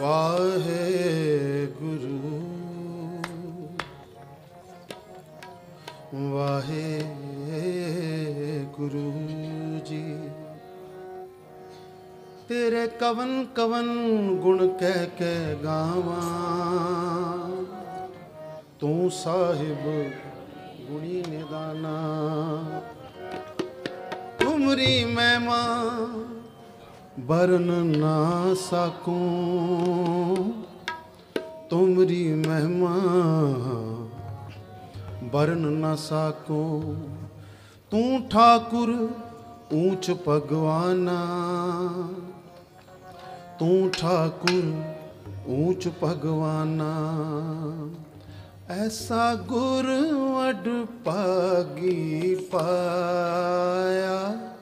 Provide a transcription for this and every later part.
ਵਾਹਿਗੁਰੂ। ਵਾਹਿਗੁਰੂ ਜੀ। ਤੇਰੇ ਕਵਨ ਕਵਨ ਗੁਣ ਕਹਿ ਕੇ ਗਾਵਾਂ। ਤੂੰ ਸਾਹਿਬ ਗੁਣੀ ਨਿਦਾਨਾ। ਤੁਮਰੀ ਮਹਿਮਾ ਬਰਨ ਨਾ ਸਕੂੰ। ਤੁਮਰੀ ਮਹਿਮਾ ਬਰਨ ਨਾ ਸਕੂੰ। ਤੂੰ ਠਾਕੁਰ ਊਚ ਭਗਵਾਨਾ। ਤੂੰ ਠਾਕੁਰ ਊਚ ਭਗਵਾਨਾ। ਐਸਾ ਗੁਰ ਵਡ ਪਾਗੀ ਪਾਇਆ।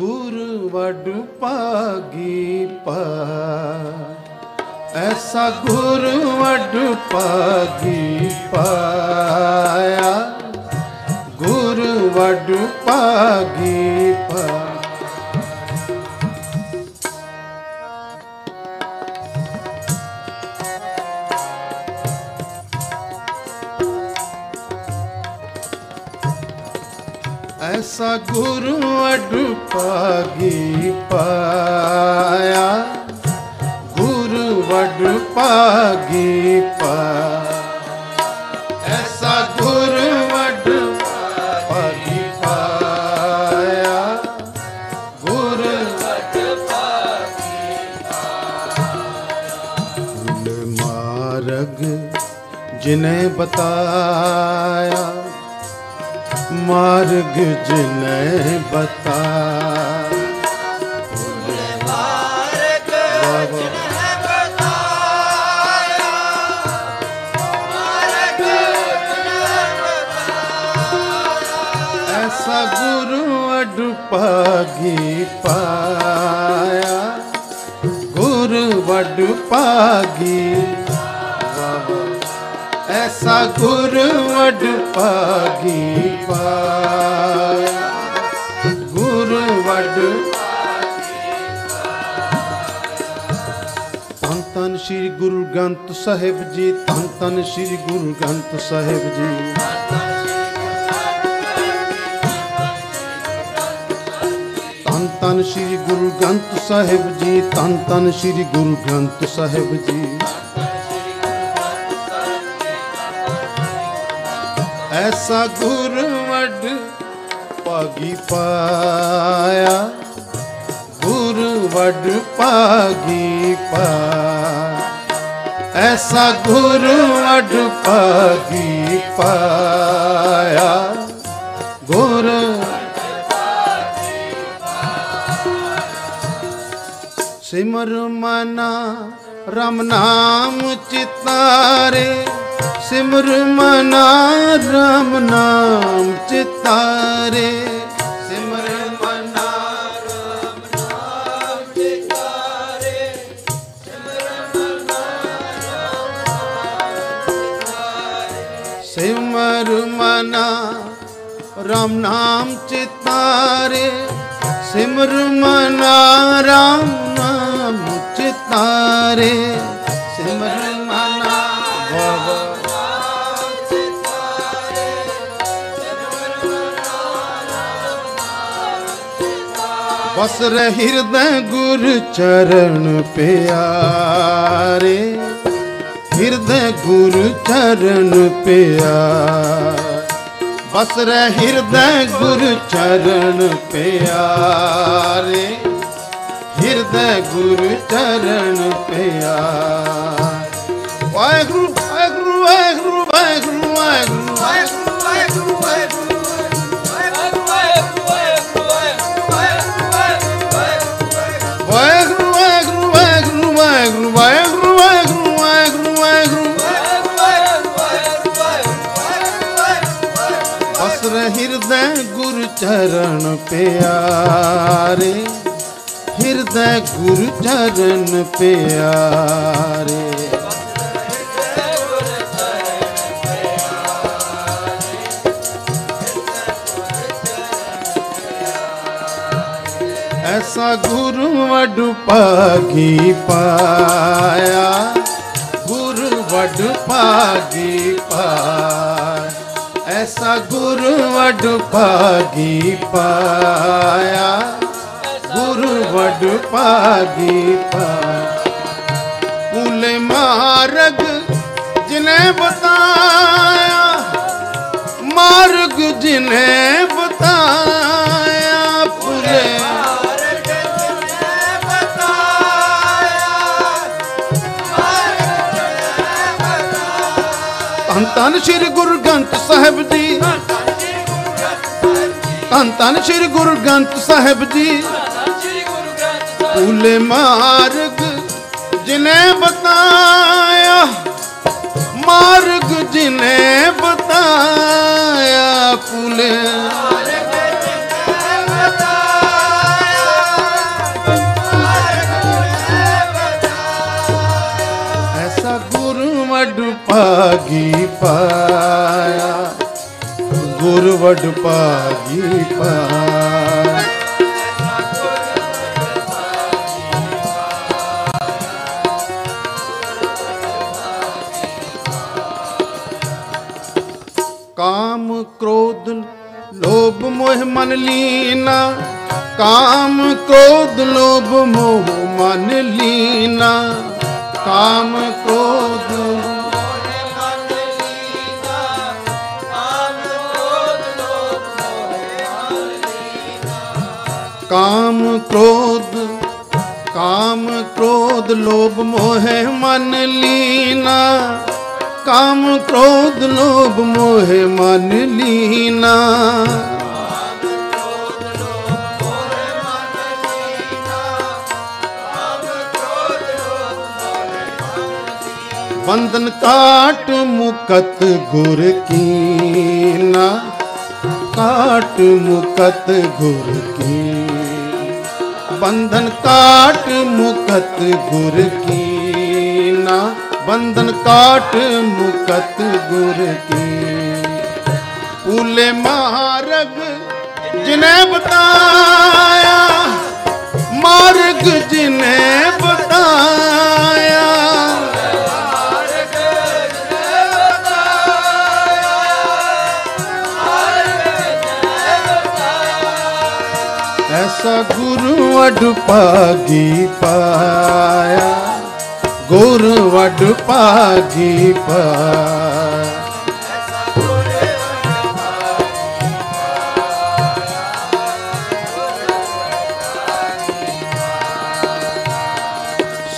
ਗੁਰ ਵਡ ਪਾਗੀ ਪਾ ਐਸਾ ਗੁਰ ਵਡ ਪਾਗੀ ਪਾਇਆ। ਗੁਰ ਵਡ ਪਾਗੀ ਸਾ ਗੁਰੂ ਅਡ ਪਾਗੀ ਪਾਇਆ। ਗੁਰੂ ਅਡ ਪਾਗੀ ਪਾਇਆ। ਐਸਾ ਗੁਰੂ ਅਡ ਪਾਗੀ ਪਾਇਆ। ਗੁਰੂ ਅਡ ਪਾਗੀ ਪਾਇਆ। ਮਾਰਗ ਜਿਨੇ ਬਤਾਇਆ। मार्ग जिन्हें बता ਪਾਗੀ ਪਾਇਆ। ਗੁਰ ਵਡ ਪਾਗੀ ਐਸਾ ਗੁਰੂ ਵਡ ਪਾਗੀ ਪਾਇਆ ਗੁਰੂ ਵਡ ਧੰਨ ਧੰਨ ਸ੍ਰੀ ਗੁਰੂ ਗ੍ਰੰਥ ਸਾਹਿਬ ਜੀ, ਧੰਨ ਧੰਨ ਸ੍ਰੀ ਗੁਰੂ ਗ੍ਰੰਥ ਸਾਹਿਬ ਜੀ। ਧੰਨ ਧੰਨ ਸ੍ਰੀ ਗੁਰੂ ਗ੍ਰੰਥ ਸਾਹਿਬ ਜੀ, ਧੰਨ ਧੰਨ ਸ੍ਰੀ ਗੁਰੂ ਗ੍ਰੰਥ ਸਾਹਿਬ ਜੀ। ਐਸਾ ਗੁਰ ਵਡ ਪਾਗੀ ਪਾਇਆ। ਗੁਰ ਵਡ ਪਾਗੀ ਪਾ ਐਸਾ ਗੁਰ ਵਡ ਪਾਗੀ ਪਾਇਆ। ਗੁਰ ਸਿਮਰ ਮਨਾ ਰਮ ਨਾਮ ਚਿਤਾਰੇ ਸਿਮਰ ਮਨਾ ਰਮ ਨਾਮ ਚਿਤਾਰੇ। ਸਿਮਰ ਮਨਾ ਰਮ ਨਾਮ ਚਿਤਾਰੇ। ਸਿਮਰ ਮਨਾ ਰਮ ਨਾਮ ਚਿਤਾਰੇ। ਸਿਮਰ ਮਨਾ ਰਾਮ ਨਾਮ ਚਿਤਾਰੇ। ਸਿਮਰ ਬਸ ਰਹਿ ਹਿਰਦੈ ਗੁਰ ਚਰਨ ਪਿਆਰੇ। ਹਿਰਦੈ ਗੁਰ ਚਰਨ ਪਿਆਰ। ਬਸ ਰਹਿ ਹਿਰਦੈ ਗੁਰ ਚਰਨ ਪਿਆਰੇ। ਹਿਰਦੈ ਗੁਰ ਚਰਨ ਪਿਆਰ। ਵਾਹਿਗੁਰੂ ਵਾਹਿਗੁਰੂ ਵਾਹਿਗੁਰੂ ਵਾਹਿਗੁਰੂ ਵਾਹਿਗੁਰੂ ਵਾਹਿਗੁਰੂ। ਚਰਨ ਪਿਆਰੇ, ਹਿਰਦੈ ਗੁਰ ਚਰਨ ਪਿਆਰੇ। ਐਸਾ ਐਸਾ ਗੁਰੂ ਵਡ ਭਾਗੀ ਪਾਇਆ, ਗੁਰੂ ਵਡ ਭਾਗੀ ਪਾਇਆ ਐਸਾ ਗੁਰੂ ਵਡ ਭਾਗੀ ਪਾਇਆ ਗੁਰੂ ਵਡ ਭਾਗੀ ਪਾਇਆ ਪੂਲੇ ਮਾਰਗ ਜਿਨੇ ਬਤਾਇਆ ਮਾਰਗ ਜਿਨੇ ਬਤਾਇਆ ਧੰਨ ਧੰਨ ਸ੍ਰੀ ਗੁਰੂ ਗ੍ਰੰਥ ਸਾਹਿਬ ਜੀ। ਧੰਨ ਧੰਨ ਸ੍ਰੀ ਗੁਰੂ ਗ੍ਰੰਥ ਸਾਹਿਬ ਜੀ। ਪੂਲੇ ਮਾਰਗ ਜਿਨੇ ਬਤਾਇਆ, ਮਾਰਗ ਜਿਨੇ ਪਾਇਆ, ਗੁਰੂ ਵਡ ਭਾਗੀ ਪਾਇਆ। ਕਾਮ ਕ੍ਰੋਧ, ਲੋਭ ਮੋਹ ਮਨ ਲੀਨਾ। ਕਾਮ ਕ੍ਰੋਧ, ਲੋਭ ਮੋਹ ਮਨ ਲੀਨਾ। ਕਾਮ ਕ੍ਰੋਧ ਕ੍ਰੋਧ, ਕਾਮ ਕ੍ਰੋਧ ਲੋਭ ਮੋਹ ਮਨ ਲੀਨਾ। ਕਾਮ ਕ੍ਰੋਧ ਲੋਭ ਮੋਹ ਮਨ ਲੀਨਾ। ਬੰਧਨ ਕਾਟ ਮੁਕਤ ਗੁਰ ਕੀਨਾ। ਕਾਟ ਮੁਕਤ ਗੁਰ ਕੀ ਬੰਧਨ ਕਾਟ ਮੁਕਤ ਗੁਰ ਕੀਨਾ। ਬੰਧਨ ਕਾਟ ਮੁਕਤ ਗੁਰ ਕੀ ਪੂਲੇ ਮਾਰਗ ਜਿਨੇ ਬਤਾਇਆ, ਮਾਰਗ ਜਿਨੇ ਬਤਾਇਆ। ਐਸਾ ਗੁਰੂ ਵਡ ਭਾਗੀ ਪਾਇਆ, ਗੁਰੂ ਵਡ ਭਾਗੀ ਪਾਇਆ।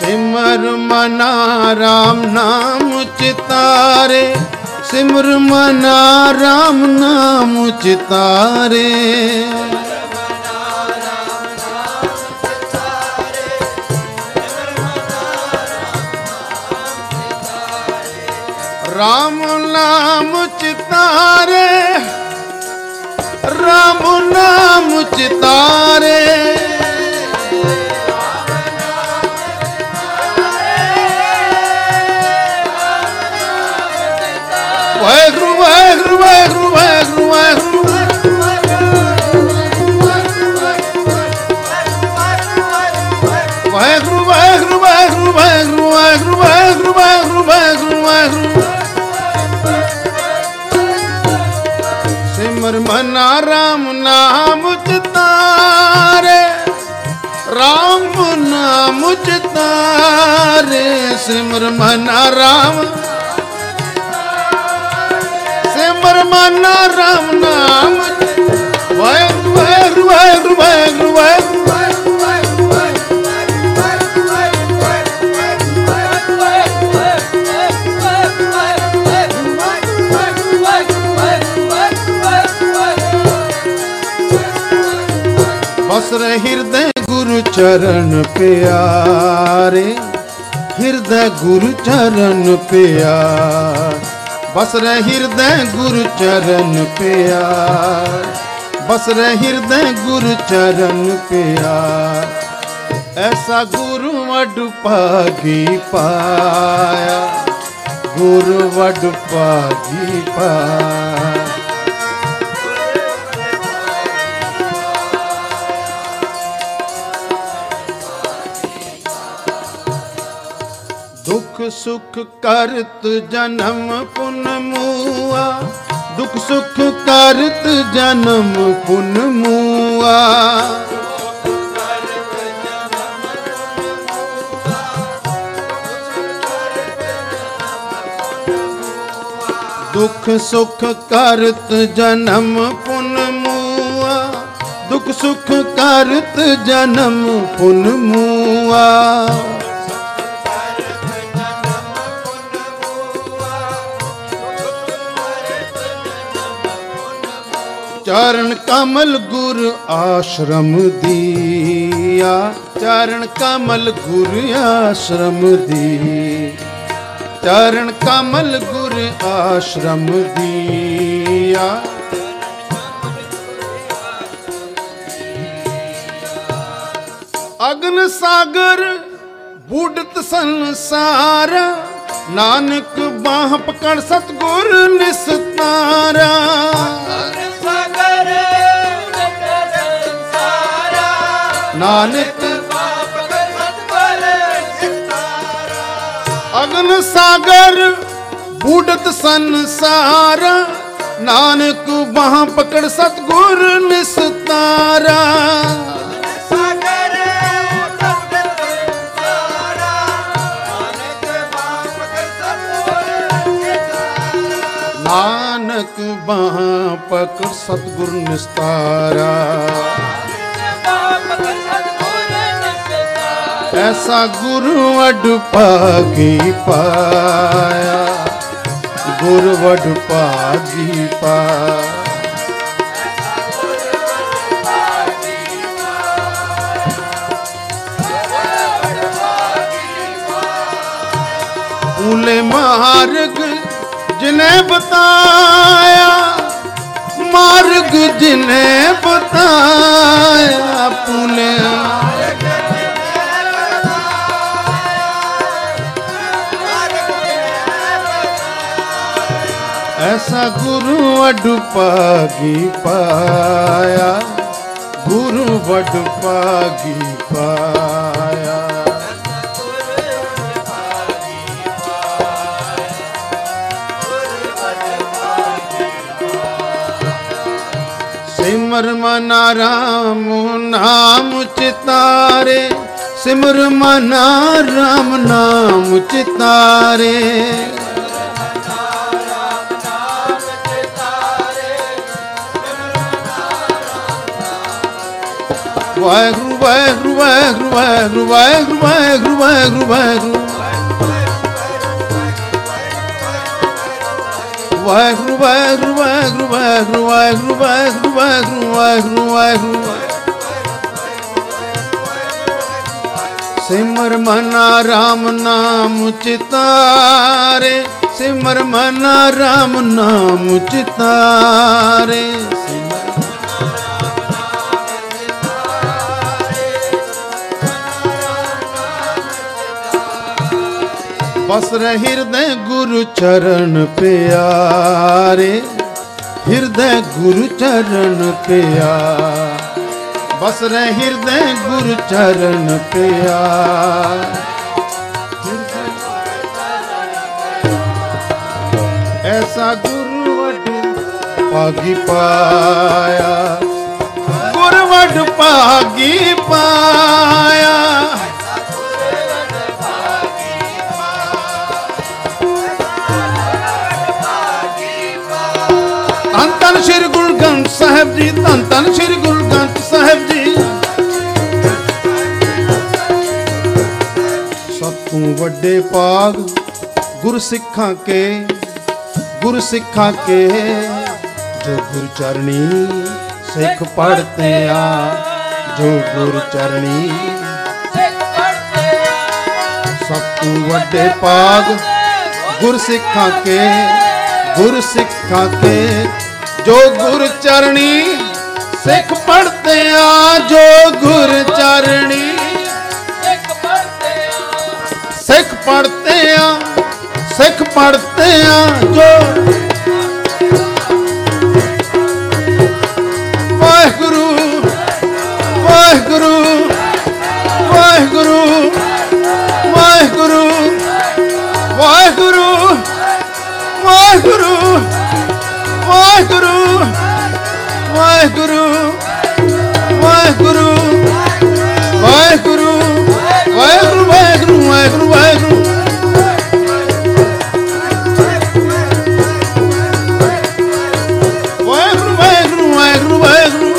ਸਿਮਰ ਮਨਾ ਰਾਮ ਨਾਮ ਚਿਤਾਰੇ, ਸਿਮਰ ਮਨਾ ਰਾਮ ਨਾਮ ਚਿਤਾਰੇ। ਰਾਮ ਨਾਮ ਚਿਤਾਰੇ ਰਾਮ ਨਾਮ ਚਿਤਾਰੇ। ਮੁਝ ਤਾਰੇ ਸਿਮਰ ਮਨਾ RAM ਸਿਮਰ ਮਨਾ RAM ਨਾਮ। ਵਾਹਿਗੁਰੂ ਵਾਹਿਗੁਰੂ ਵਾਹਿਗੁਰੂ ਵਾਹਿਗੁਰੂ ਬਸਰ ਹਿਰਦ ਗੁਰੂ ਚਰਨ ਪਿਆਰੇ, ਹਿਰਦੇ ਗੁਰੂ ਚਰਨ ਪਿਆਰ। ਬਸ ਰਹਿ ਹਿਰਦੇ ਗੁਰੂ ਚਰਨ ਪਿਆਰ। ਬਸ ਰਹਿ ਹਿਰਦੇ ਗੁਰੂ ਚਰਨ ਪਿਆਰ। ਐਸਾ ਗੁਰੂ ਵਡ ਭਾਗੀ ਪਾਇਆ। ਗੁਰੂ ਵਡ ਭਾਗੀ ਪਾਇਆ। ਸੁਖ ਕਰਤ ਜਨਮ ਪੁਨ ਮੂਆ। ਦੁਖ ਸੁਖ ਕਰਤ ਜਨਮ ਪੁਨ ਮੂਆ। ਦੁਖ ਸੁਖ ਕਰਤ ਜਨਮ ਪੁਨ ਮੂਆ। ਦੁਖ ਸੁਖ ਕਰਤ ਜਨਮ ਪੁਨ ਮੂਆ। ਚਰਨ ਕਮਲ ਗੁਰ ਆਸ਼ਰਮ ਦੀਆ। ਚਰਨ ਕਮਲ ਗੁਰ ਆਸ਼ਰਮ ਦੀ ਚਰਨ ਕਮਲ ਗੁਰ ਆਸ਼ਰਮ ਦੀਆ। ਅਗਨ ਸਾਗਰ ਬੂਡਤ ਸੰਸਾਰ, ਨਾਨਕ ਬਾਹ ਪਕੜ ਸਤਗੁਰ ਨਿਸਤਾਰਾ। ਸਾਗਰ ਉਲਟ ਸੰਸਾਰਾ। ਨਾਨਕ ਪਾਪ ਕਰਮਤ ਬਲ ਸਿਤਾਰਾ ਅਗਨ ਸਾਗਰ, ਬੂਡਤ ਸੰਸਾਰ। ਨਾਨਕ ਬਾਹ ਪਕੜ ਸਤਗੁਰ ਨਿਸਤਾਰਾ। ਸਾਗਰ ਉਲਟ ਸੰਸਾਰਾ ਨਾਨਕ ਬਾਹਾਂ ਪਕੜ ਸਤਗੁਰ ਨਿਸਤਾਰਾ। ਐਸਾ ਗੁਰੂ ਅਡ ਪਾਗੀ ਪਾਇਆ। ਗੁਰ ਵਡ ਪਾਗੀ ਪਾ ਉਲੇ ਮਾਰਗ ਜਿਨੇ ਬਤਾਇਆ ਮਾਰਗ ਜਿਨੇ ਬਤਾਇਆ ਪੂਲੇ ਐਸਾ ਗੁਰੂ ਅਡੁ ਪਾਗੀ ਪਾਇਆ? ਗੁਰੂ ਵਡ ਪਾਗੀ ਸਿਮਰ ਮਨਾ ਰਾਮ ਨਾਮ ਚਿਤਾਰੇ। ਸਿਮਰ ਮਨਾ ਰਾਮ ਨਾਮ ਚਿਤਾਰੇ। ਵਾਹਿਗੁਰੂ ਵਾਹਿਗੁਰੂ ਵਾਹਿਗੁਰੂ ਵਾਹਿਗੁਰੂ ਵਾਹਿਗੁਰੂ ਵਾਹਿਗੁਰੂ ਵਾਹਿਗੁਰੂ। ਵਾਹਿਗੁਰੂ ਵਾਹਿਗੁਰੂ ਵਾਹਿਗੁਰੂ ਵਾਹਿਗੁਰੂ ਵਾਹਿਗੁਰੂ ਵਾਹਿਗੁਰੂ ਵਾਹਿਗੁਰੂ ਵਾਹਿਗੁਰੂ ਵਾਹਿਗੁਰੂ। ਵਾਹਿਗੁਰੂ ਸਿਮਰ ਮਨਾ ਰਾਮ ਨਾਮ ਚਿਤਾਰੇ, ਸਿਮਰ ਮਨਾ ਰਾਮ ਨਾਮ ਚਿਤਾਰੇ। ਸਿਮਰ ਬਸ ਰਹਿ ਹਿਰਦੈ ਗੁਰੂ ਚਰਨ ਪਿਆਰੇ, ਹਿਰਦੈ ਗੁਰੂ ਚਰਨ ਪਿਆਰ। ਬਸ ਰਹਿ ਹਿਰਦੈ ਗੁਰੂ ਚਰਨ ਪਿਆਰ। ਐਸਾ ਗੁਰੂ ਵਡ ਭਾਗੀ ਪਾਇਆ, ਗੁਰ ਵਡ ਭਾਗੀ ਪਾਇਆ। ਜੀ, ਧੰਨ ਧੰਨ ਸ੍ਰੀ ਗੁਰੂ ਗ੍ਰੰਥ ਸਾਹਿਬ ਜੀ। ਸਭ ਤੋਂ ਵੱਡੇ ਪਾਗ ਗੁਰ ਸਿੱਖਾਂ ਕੇ ਗੁਰ ਸਿੱਖਾਂ ਕੇ। ਜੋ ਗੁਰ ਚਰਣੀ ਸਿੱਖ ਪੜਤੇ ਆ, ਜੋ ਗੁਰ ਚਰਣੀ ਸਭ ਤੋਂ ਵੱਡੇ ਪਾਗ ਗੁਰ ਸਿੱਖਾਂ ਕੇ ਗੁਰ ਸਿੱਖਾਂ ਕੇ। ਜੋ ਗੁਰ ਚਰਣੀ ਸਿੱਖ ਪੜਤੇ ਆ ਜੋ ਗੁਰ ਚਰਣੀ ਸਿੱਖ ਪੜਤੇ ਆ। ਸਿੱਖ ਪੜਤੇ ਆ ਜੋ ਵਾਹਿਗੁਰੂ ਵਾਹਿਗੁਰੂ ਵਾਹਿਗੁਰੂ ਵਾਹਿਗੁਰੂ ਵਾਹਿਗੁਰੂ ਵਾਹਿਗੁਰੂ ਵਾਹਿਗੁਰੂ ਵਾਹਿਗੁਰੂ ਵਾਹਿਗੁਰੂ ਵਾਹਿਗੁਰੂ ਵਾਹਿਗੁਰੂ ਵਾਹਿਗੁਰੂ। ਵਾਹਿਗੁਰੂ ਵਾਹਿਗੁਰੂ ਵਾਹਿਗੁਰੂ ਵਾਹਿਗੁਰੂ।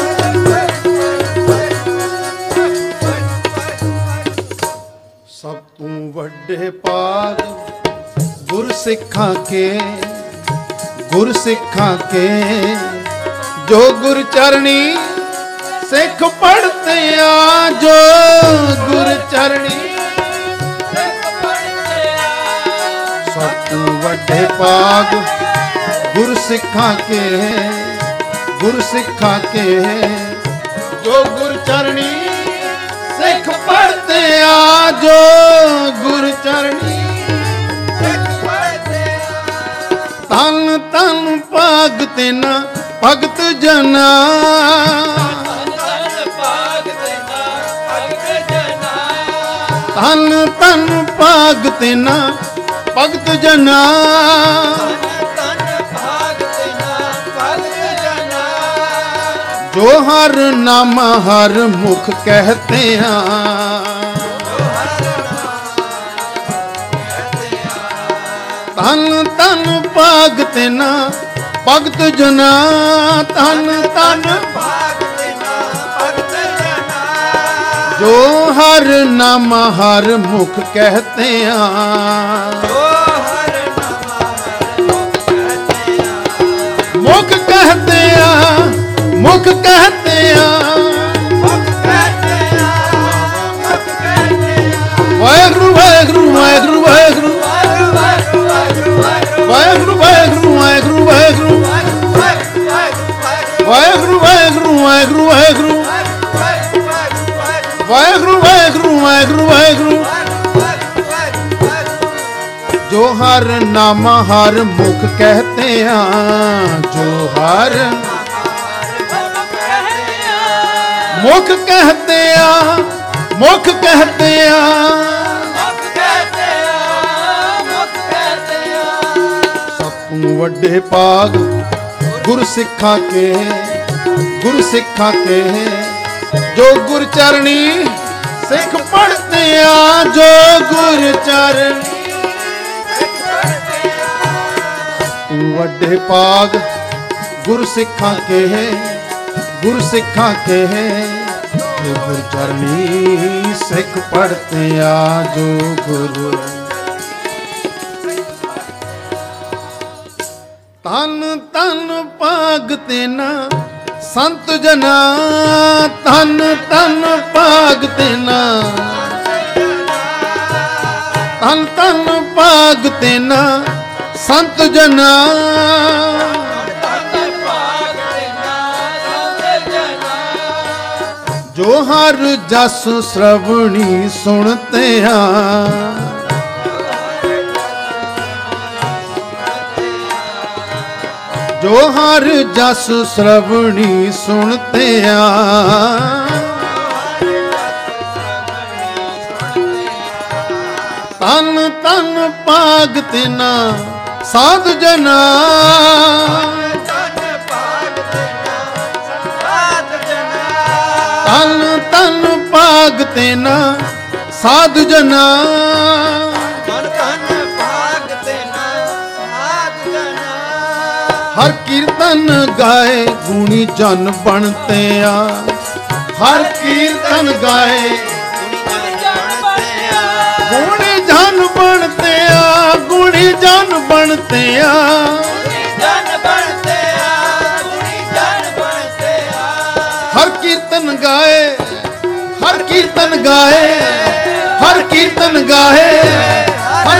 ਸਭ ਤੋਂ ਵੱਡੇ ਪਾਗ ਗੁਰ ਸਿੱਖਾਂ ਕੇ ਗੁਰ ਸਿੱਖਾਂ ਕੇ, ਜੋ ਗੁਰ ਚਰਣੀ ਸਿੱਖ ਪੜਤੇ ਆ, ਜੋ ਗੁਰ ਚਰਣੀ ਸਭ ਤੋਂ ਵੱਡੇ ਪਾਗ ਗੁਰ ਸਿੱਖਾਂ ਕੇ, ਗੁਰ ਸਿੱਖਾਂ ਕੇ, ਜੋ ਗੁਰ ਚਰਣੀ ਸਿੱਖ ਪੜਤੇ ਆ, ਜੋ ਗੁਰ ਚਰਣੀ ਤੇਨਾ ਭਗਤ ਜਨਾ। ਤਨ ਤਨ ਭਾਗ ਤੇਨਾ ਭਗਤ ਜਨਾ। ਜੋ ਹਰ ਨਾਮ ਹਰ ਮੁਖ ਕਹਤੇ ਹਾਂ ਤਨ ਤਨ ਭਾਗ ਤੇਨਾ ਭਗਤ ਜਨਾ ਤਨ ਤਨ ਭਗਤ ਜਨਾ ਭਗਤ ਜਨਾ ਜੋ ਹਰ ਨਾਮ ਹਰ ਮੁਖ ਕਹਤੇ ਆ। ਜੋ ਹਰ ਨਾਮ ਹਰ ਮੁਖ ਕਹਤੇ ਆ ਮੁਖ ਕਹਤੇ ਆ। ਮੁਖ ਕਹਤੇ ਆ ਮੁਖ ਕਹਤੇ ਆ। ਵਾਹਿਗੁਰੂ ਵਾਹਿਗੁਰੂ। ਵਾਹਿਗੁਰੂ ਵਾਹਿਗੁਰੂ ਵਾਹਿਗੁਰੂ ਵਾਹਿਗੁਰੂ। ਵਾਹਿਗੁਰੂ ਜੋ ਹਰ ਨਾਮ, ਹਰ ਮੁਖ ਕਹਤੇ ਆ, ਜੋ ਹਰ ਮੁਖ ਕਹਤੇ ਆ, ਮੁਖ ਕਹਤੇ ਆ। ਸਤਿ ਵੱਡੇ ਪਾਗ ਗੁਰ ਸਿੱਖਾਂ ਕੇ ਗੁਰ ਸਿੱਖਾਂ ਕੇ ਜੋ ਗੁਰ ਚਰਣੀ ਸਿੱਖ ਪੜਤੇ ਆ, ਜੋ ਗੁਰ ਚਰਣੀ ਵੱਡੇ ਪਾਗ ਗੁਰ ਸਿੱਖਾਂ ਕੇ ਗੁਰ ਸਿੱਖਾਂ ਕੇ ਜੋ ਗੁਰ ਚਰਣੀ ਸਿੱਖ ਪੜਤੇ ਆ, ਜੋ ਗੁਰੂ ਤਨ ਤਨ ਭਾਗ ਤੇਨਾ ਸੰਤ ਜਨਾ ਤਨ ਤਨ ਭਾਗ ਤੇਨਾ। ਤਨ ਤਨ ਭਾਗ ਤੇਨਾ, ਸੰਤ ਜਨਾ। ਜੋ ਹਰ ਜਸ ਸ਼ਰਵਣੀ ਸੁਣਤੇ ਆ ਜੋ ਹਰ ਜਸ ਸ਼ਰਵਣੀ ਸੁਣਤੇ ਆ ਤਨ ਤਨ ਭਾਗ ਤਿਨਾ ਸਾਧ ਜਨਾ। ਤਨ ਤਨ ਭਾਗ ਤਿਨਾ ਸਾਧ ਜਨਾ। ਹਰ ਕੀਰਤਨ ਗਾਏ ਗੁਣੀ ਜਨ ਬਣਤੇ ਆ। ਹਰ ਕੀਰਤਨ ਗਾਏ ਗੁਣੀ ਜਨ ਬਣਤੇ ਆ, ਗੁਣੀ ਜਨ ਬਣਤੇ ਆ। ਹਰ ਕੀਰਤਨ ਗਾਏ, ਹਰ ਕੀਰਤਨ ਗਾਏ, ਹਰ ਕੀਰਤਨ ਗਾਏ, ਹਰ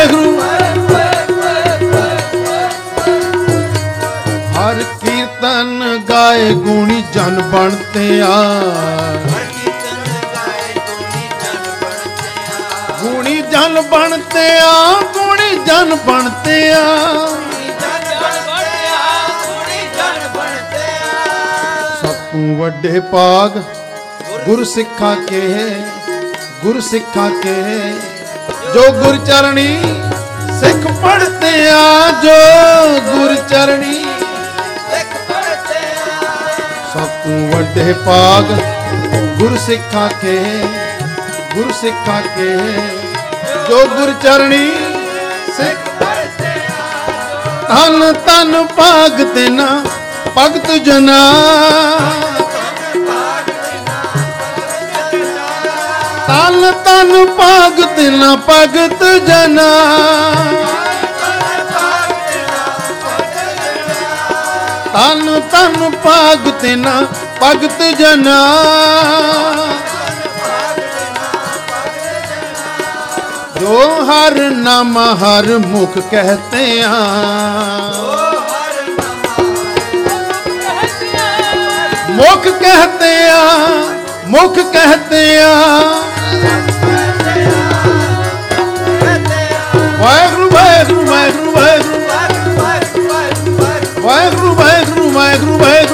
ਜਨ ਬਣਤੇ ਆ। ਗੁਣੀ ਜਨ ਬਣਤੇ ਆ, ਗੁਣੀ ਜਨ ਬਣਤੇ ਆ। ਸਤੂ ਵੱਡੇ ਪਾਗ ਗੁਰ ਸਿੱਖਾ ਕੇ ਗੁਰ ਸਿੱਖਾ ਕੇ ਜੋ ਗੁਰ ਚਰਣੀ ਸਿੱਖ ਪੜਤੇ ਆ, ਜੋ ਗੁਰ ਚਰਣੀ ਵੱਡੇ ਪਾਗ ਗੁਰ ਸਿੱਖਾਂ ਕੇ, ਗੁਰ ਸਿੱਖਾਂ ਕੇ। ਜੋ ਗੁਰ ਚਰਣੀ ਸਿੱਖ ਪੜਦੇ ਆ ਤਨ ਤਨ ਭਾਗ ਤੇ ਨਾ ਭਗਤ ਜਨਾ। ਤਨ ਤਨ ਭਾਗ ਤੇ ਨਾ ਭਗਤ ਜਨਾ। ਤਨ ਤਨ ਭਾਗ ਤੇ ਨਾ ਭਗਤ ਜਨਾ। ਜੋ ਹਰ ਨਾਮ ਹਰ ਮੁਖ ਕਹਤੇ ਆ। ਮੁਖ ਕਹਤੇ ਆ, ਮੁਖ ਕਹਤੇ ਆ। ਵਾਹਿਗੁਰੂ ਵਾਹਿਗੁਰੂ ਵਾਹਿਗੁਰੂ ਵਾਹਿਗੁਰੂ। ਵਾਹਿਗੁਰੂ ਵਾਹਿਗੁਰੂ ਵਾਹਿਗੁਰੂ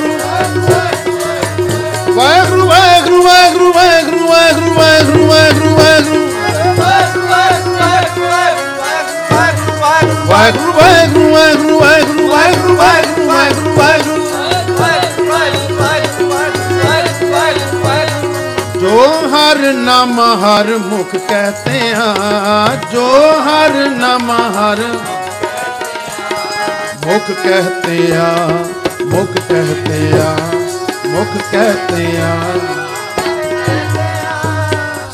ਵਾਹਿਗੁਰੂ ਵਾਹਿਗੁਰੂ ਵਾਹਿਗੁਰੂ ਵਾਹਿਗੁਰੂ ਵਾਹਿਗੁਰੂ ਵਾਹਿਗੁਰੂ ਵਾਹਿਗੁਰੂ ਵਾਹਿਗੁਰੂ ਵਾਹਿਗੁਰੂ ਵਾਹਿਗੁਰੂ ਵਾਹਿਗੁਰੂ ਵਾਹਿਗੁਰੂ ਵਾਹਿਗੁਰੂ ਵਾਹਿਗੁਰੂ ਵਾਹਿਗੁਰੂ ਵਾਹਿਗੁਰੂ ਜੋ ਹਰ ਨਾਮ ਹਰ ਮੁਖ ਕਹਤੇ ਆ ਜੋ ਹਰ ਨਾਮ ਹਰ ਮੁਖ ਕਹਤੇ ਆ ਮੁਖ ਕਹਤੇ ਆ ਮੁਖ ਕਹਤੇ ਆ।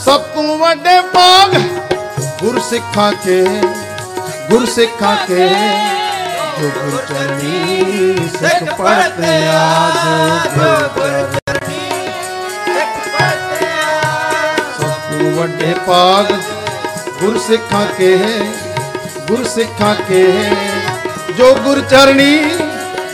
ਸਭ ਤੋਂ ਵੱਡੇ ਪਾਗ ਗੁਰ ਸਿੱਖਾਂ ਕੇ। ਗੁਰ ਸਿੱਖਾਂ ਕੇ ਜੋ ਗੁਰ ਚਰਨੀ ਸਿੱਖ ਪੜਤੇ ਆ। ਜੋ ਗੁਰ ਸਭ ਤੋਂ ਵੱਡੇ ਪਾਗ ਗੁਰ ਸਿੱਖਾਂ ਕੇ ਗੁਰ ਸਿੱਖਾਂ ਕੇ। ਜੋ ਗੁਰ ਚਰਣੀ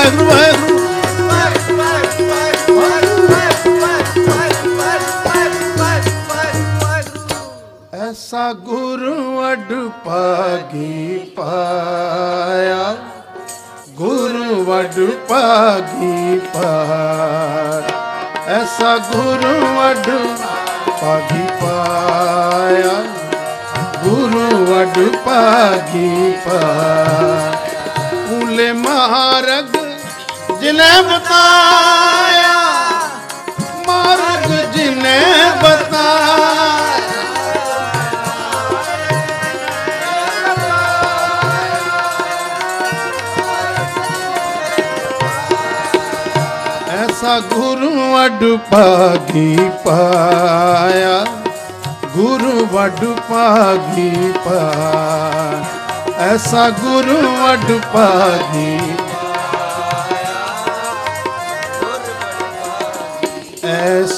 ਵਾਹਿਗੁਰੂ ਵਾਹਿਗੁਰੂ। ਵਾਹਿਗੁਰੂ ਐਸਾ ਗੁਰੂ ਅਡ ਪਾਗੀ ਪਾਇਆ। ਗੁਰੂ ਵਡ ਪਾਗੀ ਪਾਇਆ। ਐਸਾ ਗੁਰੂ ਵਡ ਪਾਗੀ ਪਾਇਆ। ਗੁਰੂ ਵਡ ਪਾਗੀ ਪਾਇਆ। ਫੂਲੇ ਮਾਰਗ ਜਿਨੇ ਬਤਾਇਆ, ਮਾਰਗ ਜਿਨੇ ਬਤਾਇਆ। ਐਸਾ ਗੁਰੂ ਅਡ ਪਾਗੀ ਪਾਇਆ? ਗੁਰੂ ਵਡ ਪਾਗੀ ਪਾਇਆ? ਐਸਾ ਗੁਰੂ ਵਡ ਪਾਗੀ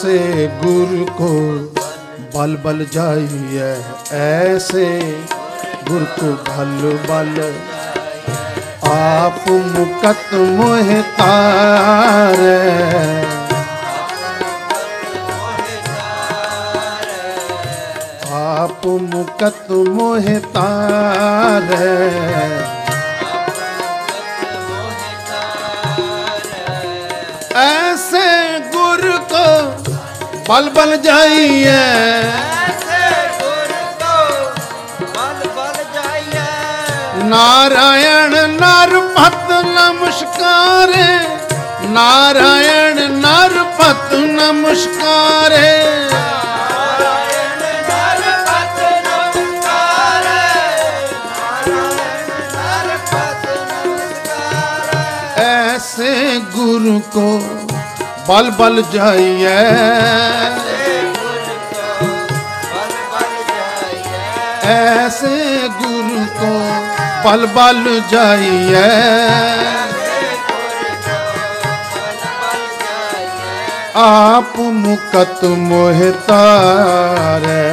ऐसे गुरु को बल बल जाइए, ऐसे गुरु को बल बल। आप मुकत मोह तारे आप मुकत मोह तारे ਫਲ ਬਨ ਜਾਈਐ। ਐਸੇ ਗੁਰ ਕੋ ਫਲ ਬਨ ਜਾਈਐ। ਨਾਰਾਇਣ ਨਰਪਤ ਨਮਸਕਾਰੇ ਨਾਰਾਇਣ ਨਰਪਤ ਨਮਸਕਾਰੇ। ऐसे गुरु को ਬਲ ਬਲ ਜਾਈਐ। ਐਸੇ ਗੁਰੂ ਕੋ ਬਲ ਬਲ ਜਾਈਐ। ਆਪ ਮੁਕਤ ਮੋਹਤਾਰੈ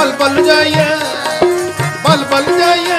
ਬਲ ਬਲ ਜਾਈਏ ਬਲ ਬਲ ਜਾਈਏ।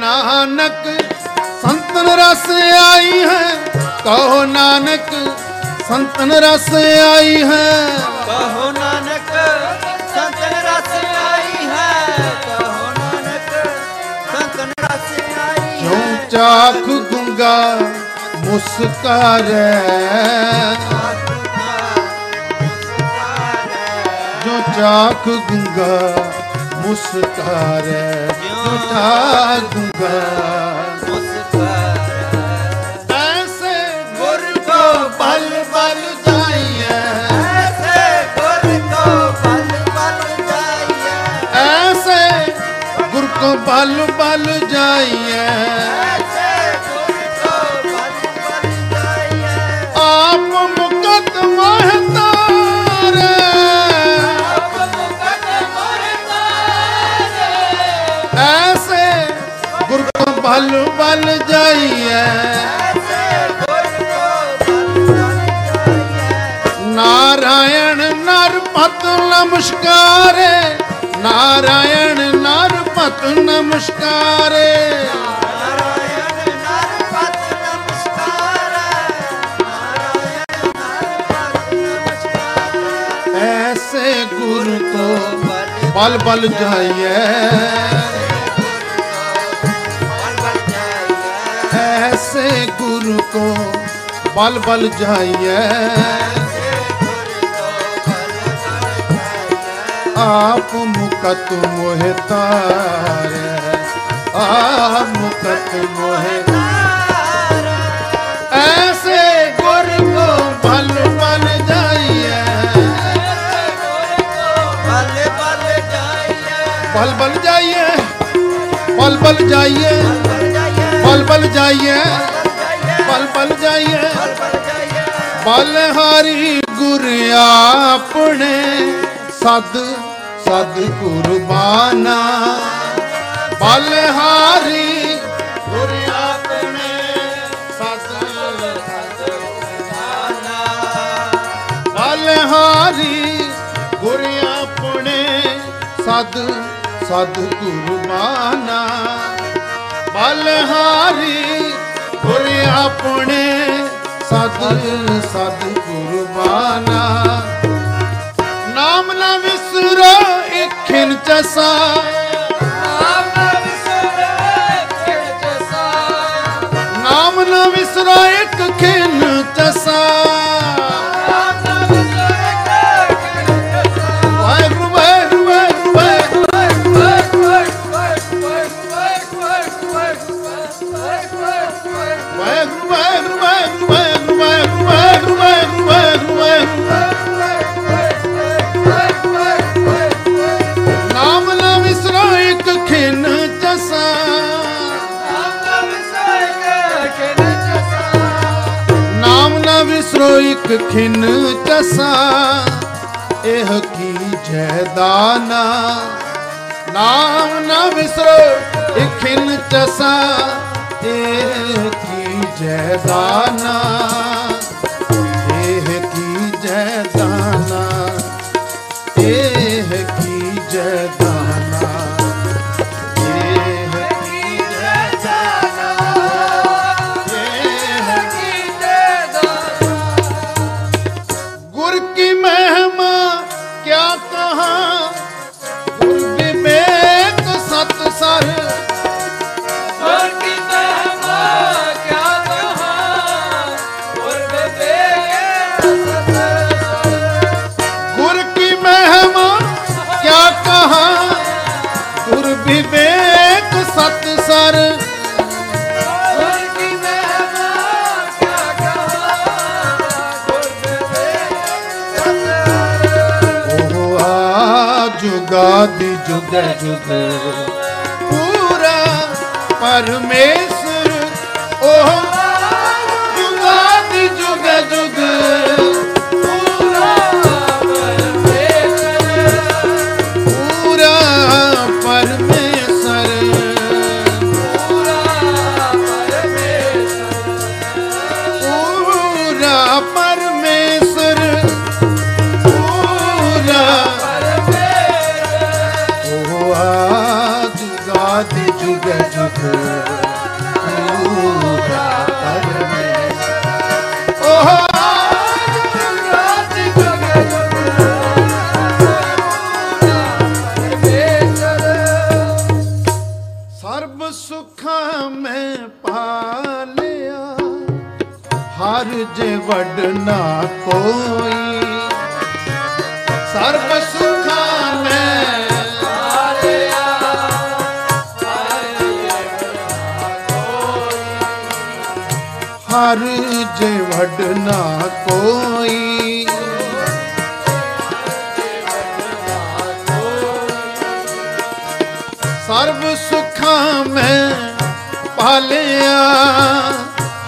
ਨਾਨਕ ਸੰਤਨ ਰਸ ਆਈ ਹੈ। ਕਹੋ ਨਾਨਕ ਸੰਤਨ ਰਸ ਆਈ ਹੈ। ਕਹੋ ਨਾਨਕ ਸੰਤਨ ਰਸ ਆਈ ਹੈ। ਕਹੋ ਨਾਨਕ ਸੰਤਨ ਰਸ ਆਈ ਜੋ ਹੈ ਚਾਖ ਗੁੰਗਾ ਮੁਸਕਾਰੇ। ਜੋ ਚਾਖ ਗੁੰਗਾ ਮੁਸਕਾਰੇ। ਮਿਟਾ ਦੂੰਗਾ ਬਲ ਬਲ ਜਾਈ ਨਮਸਕਾਰੇ। ਨਾਰਾਇਣ ਨਰਪਤ ਨਮਸਕਾਰੇ। ਐਸੇ ਗੁਰ ਕੋ ਬਲ ਬਲ ਜਾਈਏ ਐਸੇ ਗੁਰ ਕੋ ਬਲ ਬਲ ਜਾਈਏ आप मुकत मोहे तारे आप मुकत मोह ऐसे गुर को बल बल जाइए। भल बन जाइए पल पल जाइए पल पल जाइए पल पल जाइए। बलहारी गुर अपने सद ਸਦ ਕੁਰਬਾਨਾ ਬਲਹਾਰੀ ਗੁਰ ਆਪਣੇ ਸਦ ਸਦ ਕੁਰਬਾਨਾ ਬਲਹਾਰੀ ਗੁਰ ਆਪਣੇ, ਸਦ ਸਦ ਕੁਰਬਾਨਾ ਬਲਹਾਰੀ ਗੁਰ ਆਪਣੇ, ਸਦ ਸਦ ਕੁਰਬਾਨਾ coração. ਇੱਕ ਖਿਨ ਚਸਾ ਇਹ ਕੀ ਜੈਦਾਨਾ। ਨਾਮ ਨਾ ਵਿਸਰੋ ਇੱਕ ਖਿਨ ਚਸਾ ਇਹ ਕੀ ਜੈਦਾਨਾ। ਆਦਿ ਜੁਗ ਜੁਗ। ਪੂਰਾ ਪਰਮੇਸ਼ਰ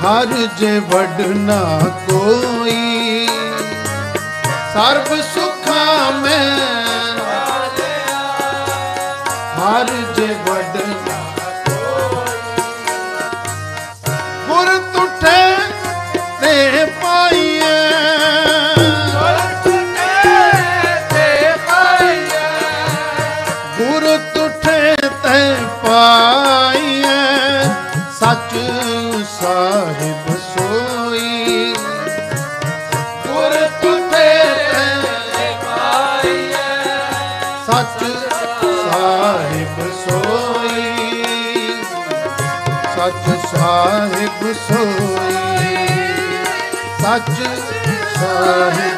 ਹਰ ਜੇ ਵਡਨਾ ਕੋਈ। ਸਰਬ ਸੁਖਾ ਮੈਂ। ਹਰ ਜੇ ਵਡਨਾ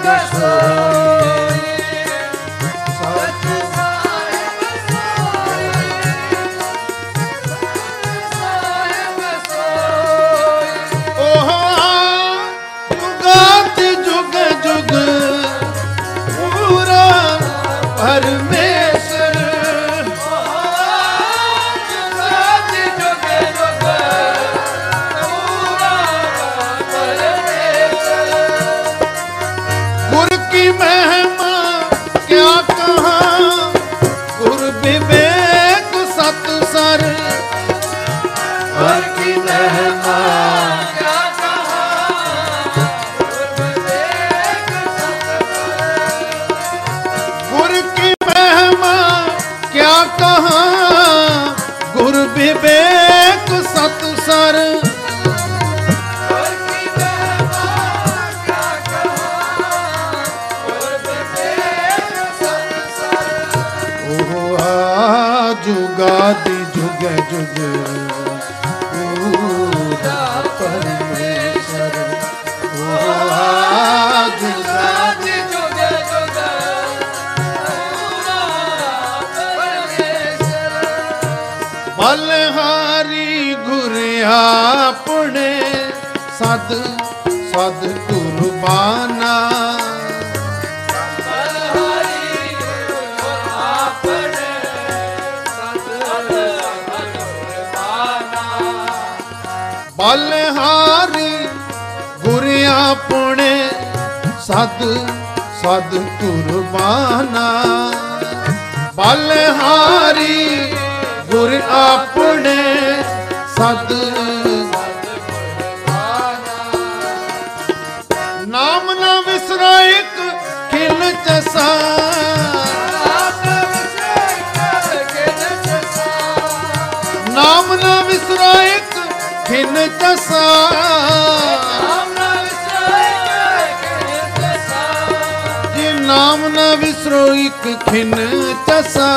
Nagasura. ਸਦ ਕੁਰਬਾਨਾ ਬਲਹਾਰੀ ਗੁਰ ਆਪਣੇ ਸਦ ਸਦ ਕੁਰਬਾਨਾ ਬਲਹਾਰੀ ਗੁਰ ਆਪਣੇ ਸਦ ਵਿਸਰੋ ਇੱਕ, ਖਿਨ ਤਸਾ ਨਾਮ ਨਾ ਵਿਸਰੋ ਇੱਕ ਖਿਨ ਤਸਾ ਜੇ ਨਾਮ ਨਾ ਵਿਸਰੋ ਇੱਕ, ਖਿਨ ਤਸਾ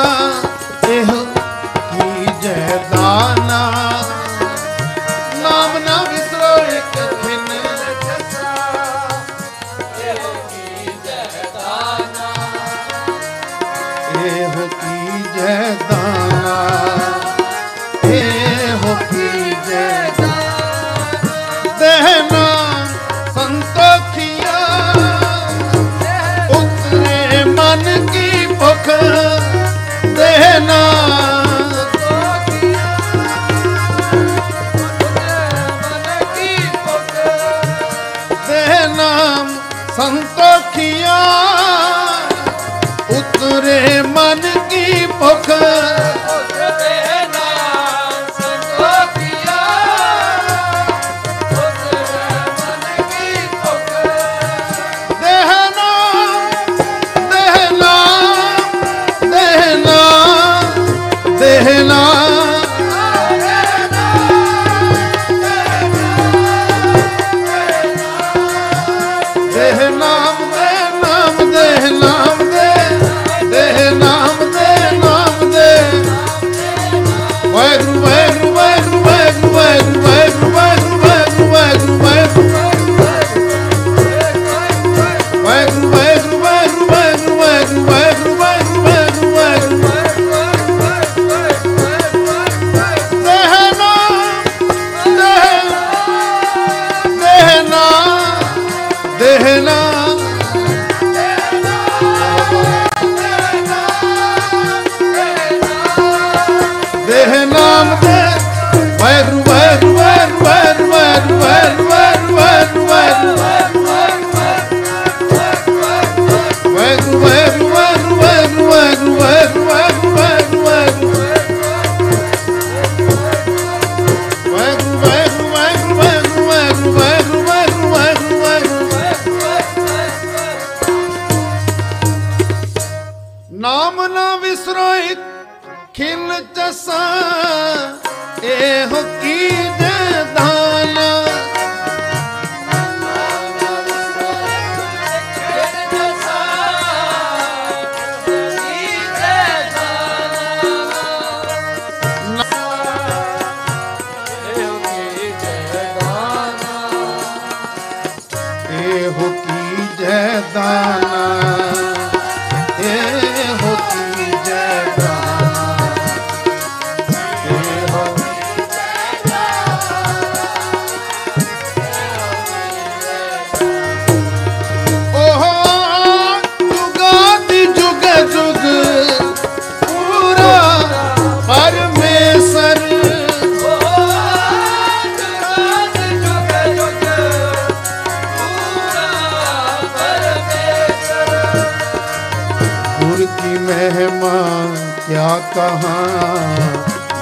ਕਹਾ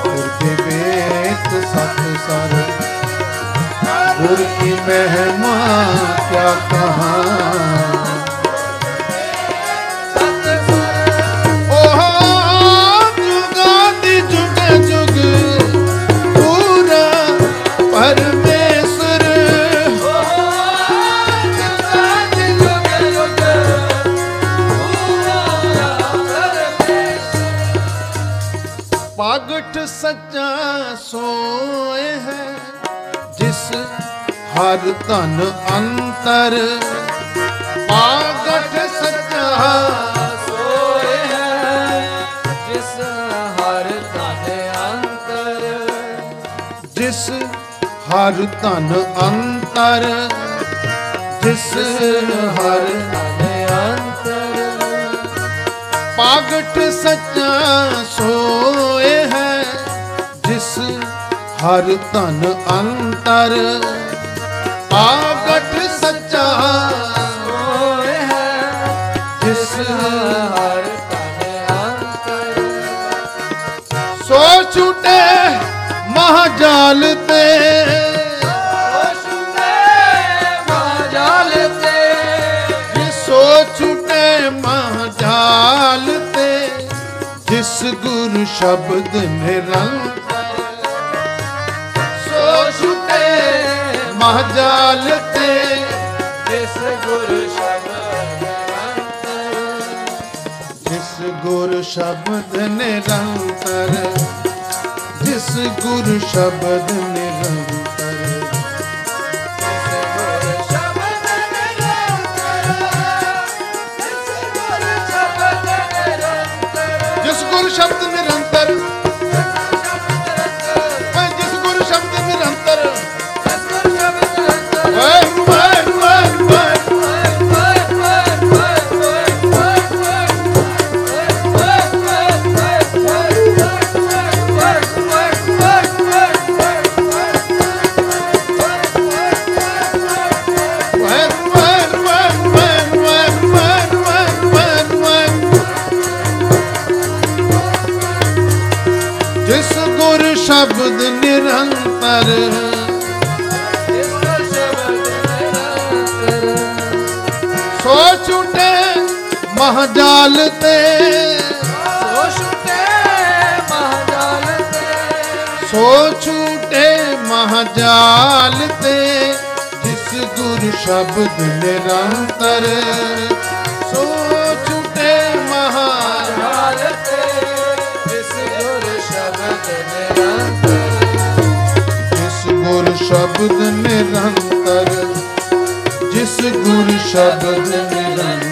ਗੁਰ ਕੀ ਬੇਤ ਸਤ ਸਰ। ਗੁਰ ਕੀ ਮਹਿਮਾ ਕਿਆ ਕਹਾ ਹਰ ਧਨ ਅੰਤਰ ਆਗਠ ਸੱਚਾ ਜਿਸ ਹਰ ਧਨ ਅੰਤਰ, ਜਿਸ ਹਰ ਧਨ ਅੰਤਰ, ਪਾਗਟ ਸੱਚਾ ਸੋਏ ਹੈ। ਜਿਸ ਹਰ ਧਨ ਅੰਤਰ ਆਗਟ ਸੱਚਾ ਹੋਏ ਹੈ, ਜਿਸ ਹਰ ਤਨ ਅੰਤਰ। ਸੋ ਛੁਟੇ ਮਹਾਜਾਲ ਤੇ। ਮਹਾਜਾਲ ਤੇ, ਜਿਸ ਗੁਰ ਸ਼ਬਦ ਨਿਰੰਗ ਮਹਾਜਾਲ ਤੇ ਜਿਸ ਗੁਰ ਸ਼ਬਦ ਨਿਰੰਤਰ ਜਿਸ ਗੁਰ ਸ਼ਬਦ ਨਿਰੰਤਰ ਜਿਸ ਗੁਰ ਸ਼ਬਦ ਨਿਰੰਤਰ। ਮਹਾਂ ਜਾਲ ਤੇ। ਸੋ ਛੁਟੇ ਮਹਾਂ ਜਾਲ ਤੇ। ਸੋ ਛੁਟੇ ਮਹਾਂ ਜਾਲ ਤੇ ਜਿਸ ਗੁਰ ਸ਼ਬਦ ਨਿਰੰਤਰ। ਸੋ ਛੁਟੇ ਮਹਾਂ ਜਾਲ ਤੇ ਜਿਸ ਗੁਰ ਸ਼ਬਦ ਨਿਰੰਤਰ। ਜਿਸ ਗੁਰ ਸ਼ਬਦ ਨਿਰੰਤਰ ਜਿਸ ਗੁਰ ਸ਼ਬਦ ਨਿਰੰਤਰ।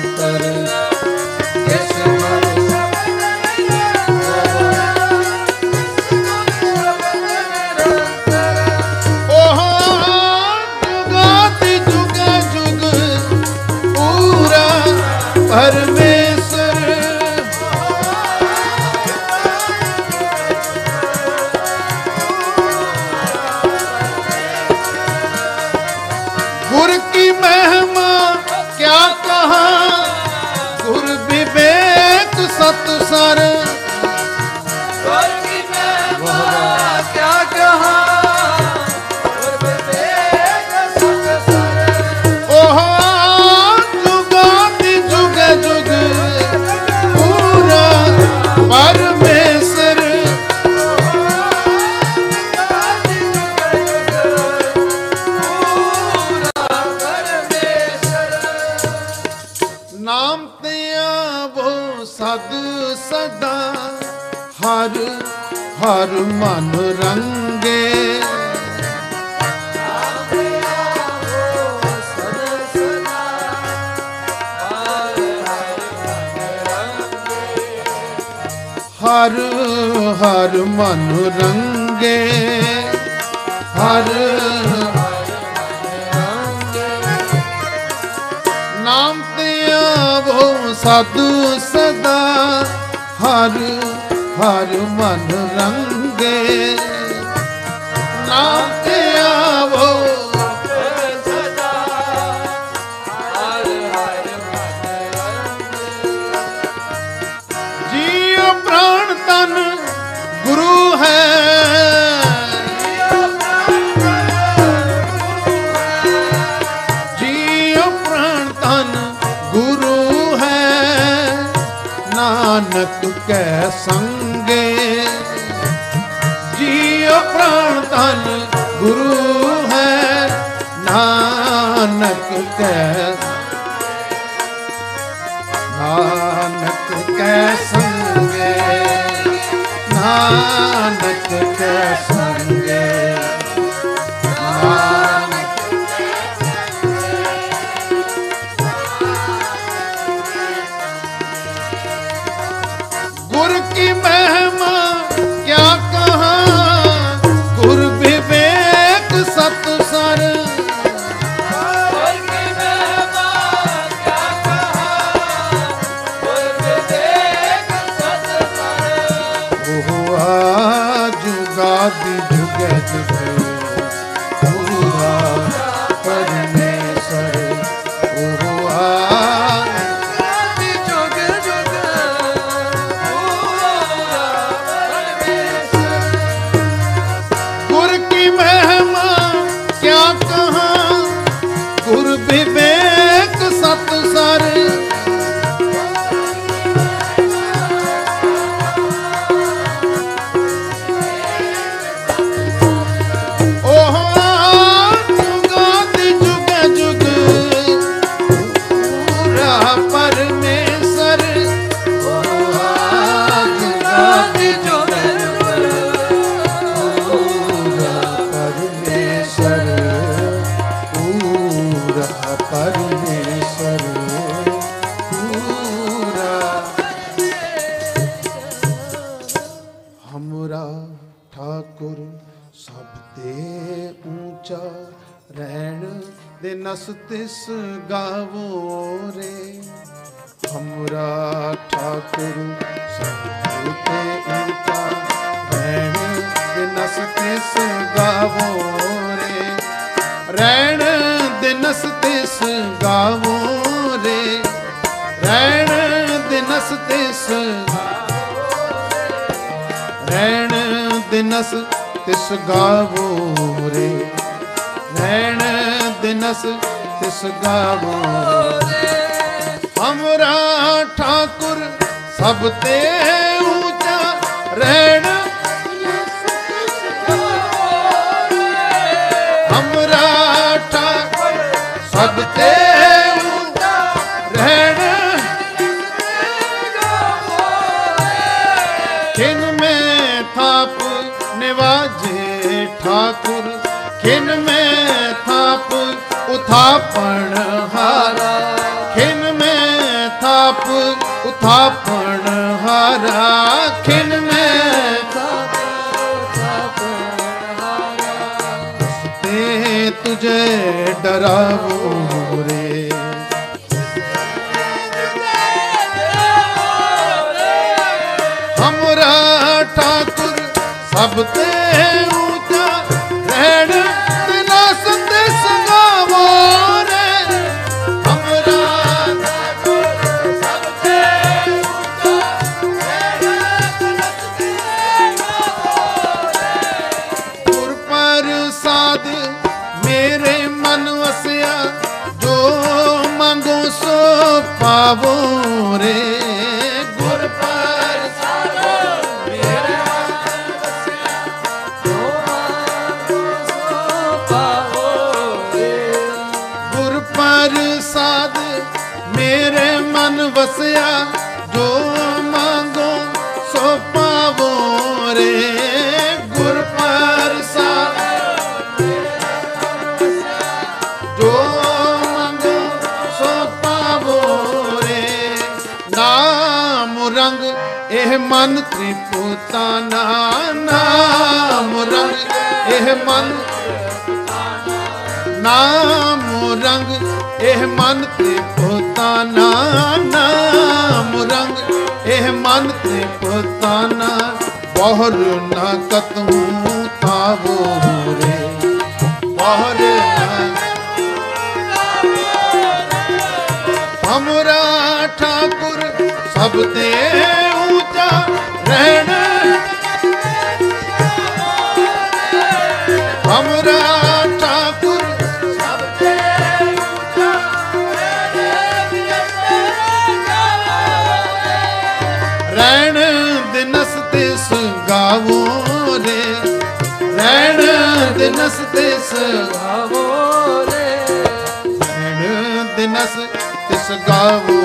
ਆਪ ਉਥਾਪਣ ਹਰਾ ਖਿਨ ਮੈਂ ਤੇ ਤੁਝੇ ਡਰਾਵੋ ਮਨ ਨਾਮ ਰੰਗ, ਇਹ ਮਨ ਤੇ ਪੋਤਾਨਾ ਨਾਮ ਰੰਗ, ਇਹ ਮਨ ਤੇ ਪੋਤਾਨਾ ਬਹਰ ਨਾ ਕਤੂ ਤਾਵੋ ਰੇ ਬਹਰ ਹਮਰਾ ਠਾਕੁਰ ਸਭ ਤੇ ਉੱਚਾ ਦਿਨਸ ਤਿਸ ਗਾਵੋ ਰੇ। ਦਿਨਸ ਤਿਸ ਗਾਵੋ।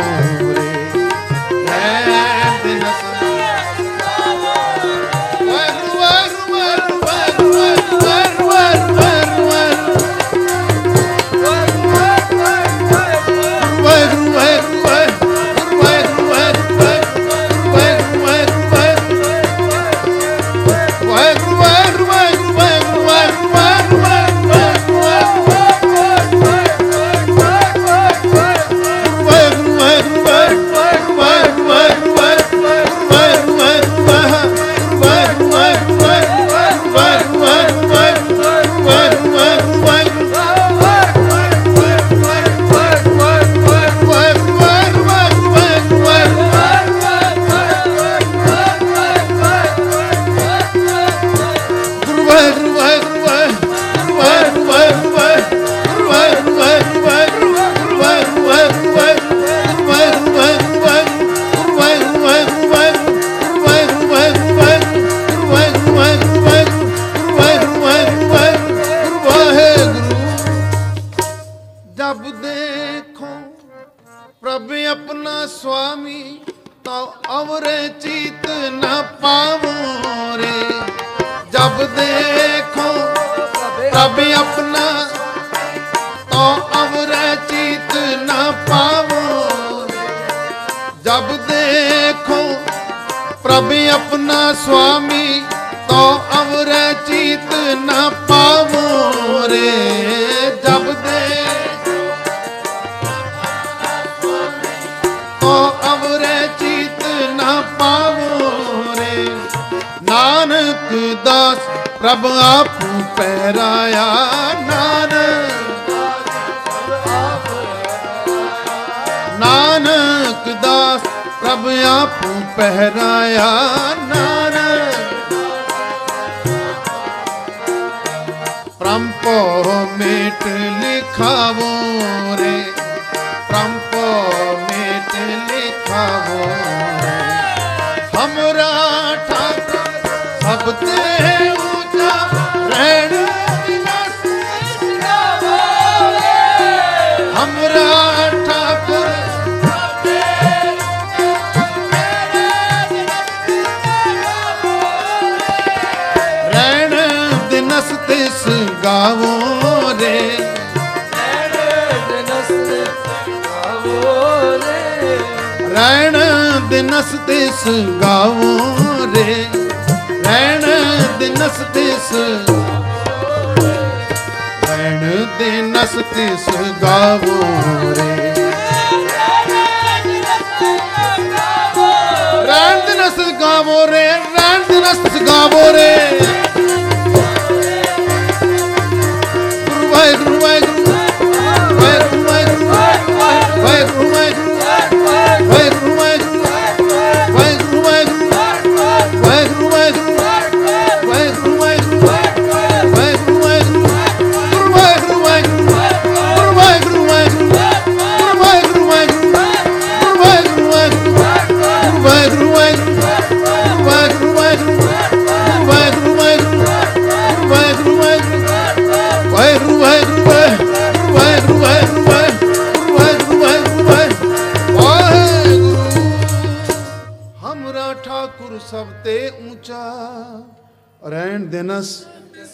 ਦਿਨਸ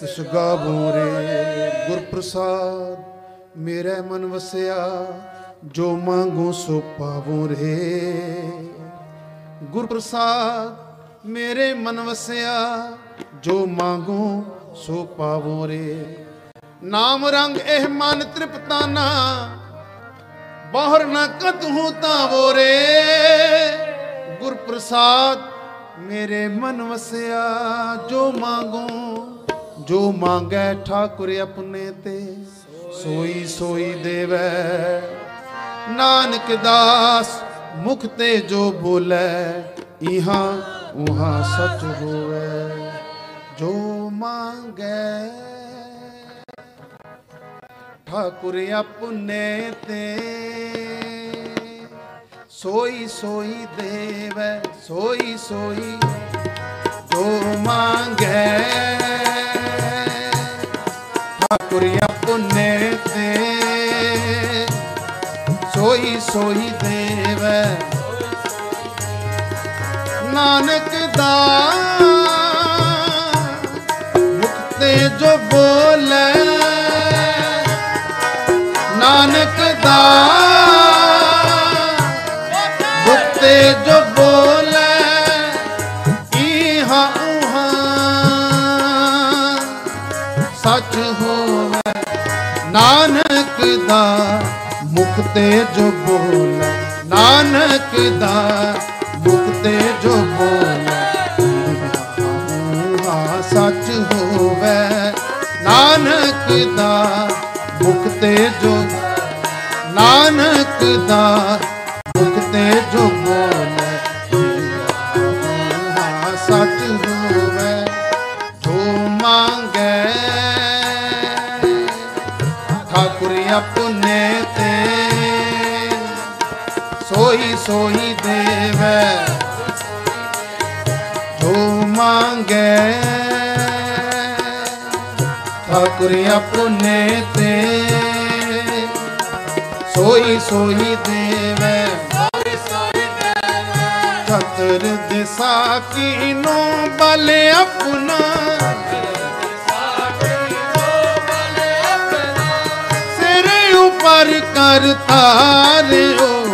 ਇਸ ਗਾਵੋ ਰੇ ਗੁਰ ਪ੍ਰਸਾਦ ਮੇਰੇ ਮਨ ਵਸਿਆ, ਜੋ ਮੰਗੋ ਸੋ ਪਾਵੋ ਰੇ ਗੁਰ ਪ੍ਰਸਾਦ ਮੇਰੇ ਮਨ ਵਸਿਆ, ਜੋ ਮੰਗੋ ਸੋ ਪਾਵੋ ਰੇ ਨਾਮ ਰੰਗ ਇਹ ਮਨ ਤ੍ਰਿਪਤਾਨਾ, ਬਾਹਰ ਨਾ ਕਤਹੂ ਤਾਵੋ ਰੇ ਗੁਰ ਪ੍ਰਸਾਦ ਮੇਰੇ ਮਨ ਵਸਿਆ, ਜੋ ਮੰਗੋ, ਜੋ ਮੰਗੈ ਠਾਕੁਰ ਆਪਣੇ ਤੇ। ਸੋਈ ਸੋਈ ਦੇਵੈ, ਨਾਨਕ ਦਾਸ, ਮੁਖ ਤੇ ਜੋ ਬੋਲੇ, ਇਹਾਂ ਉਹਾਂ ਸਚ ਹੋਵੇ, ਜੋ ਮੰਗੈ ਠਾਕੁਰ ਆਪਣੇ ਤੇ। ਸੋਈ ਸੋਈ ਦੇਵੈ, ਸੋਈ ਸੋਈ ਜੋ ਮੰਗੈ। ਠਾਕੁਰ ਆਪਣੇ ਤੇ ਸੋਈ ਸੋਈ ਦੇਵੈ। ਨਾਨਕ ਦਾ ਮੁਖ ਤੇ ਜੋ ਬੋਲੇ, ਨਾਨਕ ਦਾ ਦਾ ਮੁਖ ਤੇ ਜੋ ਬੋਲੇ, ਨਾਨਕ ਦਾ ਮੁਖ ਤੇ ਜੋ ਬੋਲੇ ਹਾਂ ਸੱਚ ਹੋਵੇ, ਨਾਨਕ ਦਾ ਮੁਖ ਤੇ ਜੋ, ਨਾਨਕ ਦਾ ਸੋਈ ਦੇਵੈ, ਜੋ ਮੰਗੇ। ਠਾਕੁਰ ਆਪਣੇ ਤੇ, ਸੋਈ ਸੋਈ ਦੇਵੈ। ਸੋਈ ਸੋਈ ਦੇਵੈ ਖਤਰ ਦੇ ਸਾਕੀ ਨੂੰ ਬਲ ਆਪਣਾ। ਪਰ ਕਰ ਤਾਰਿਓ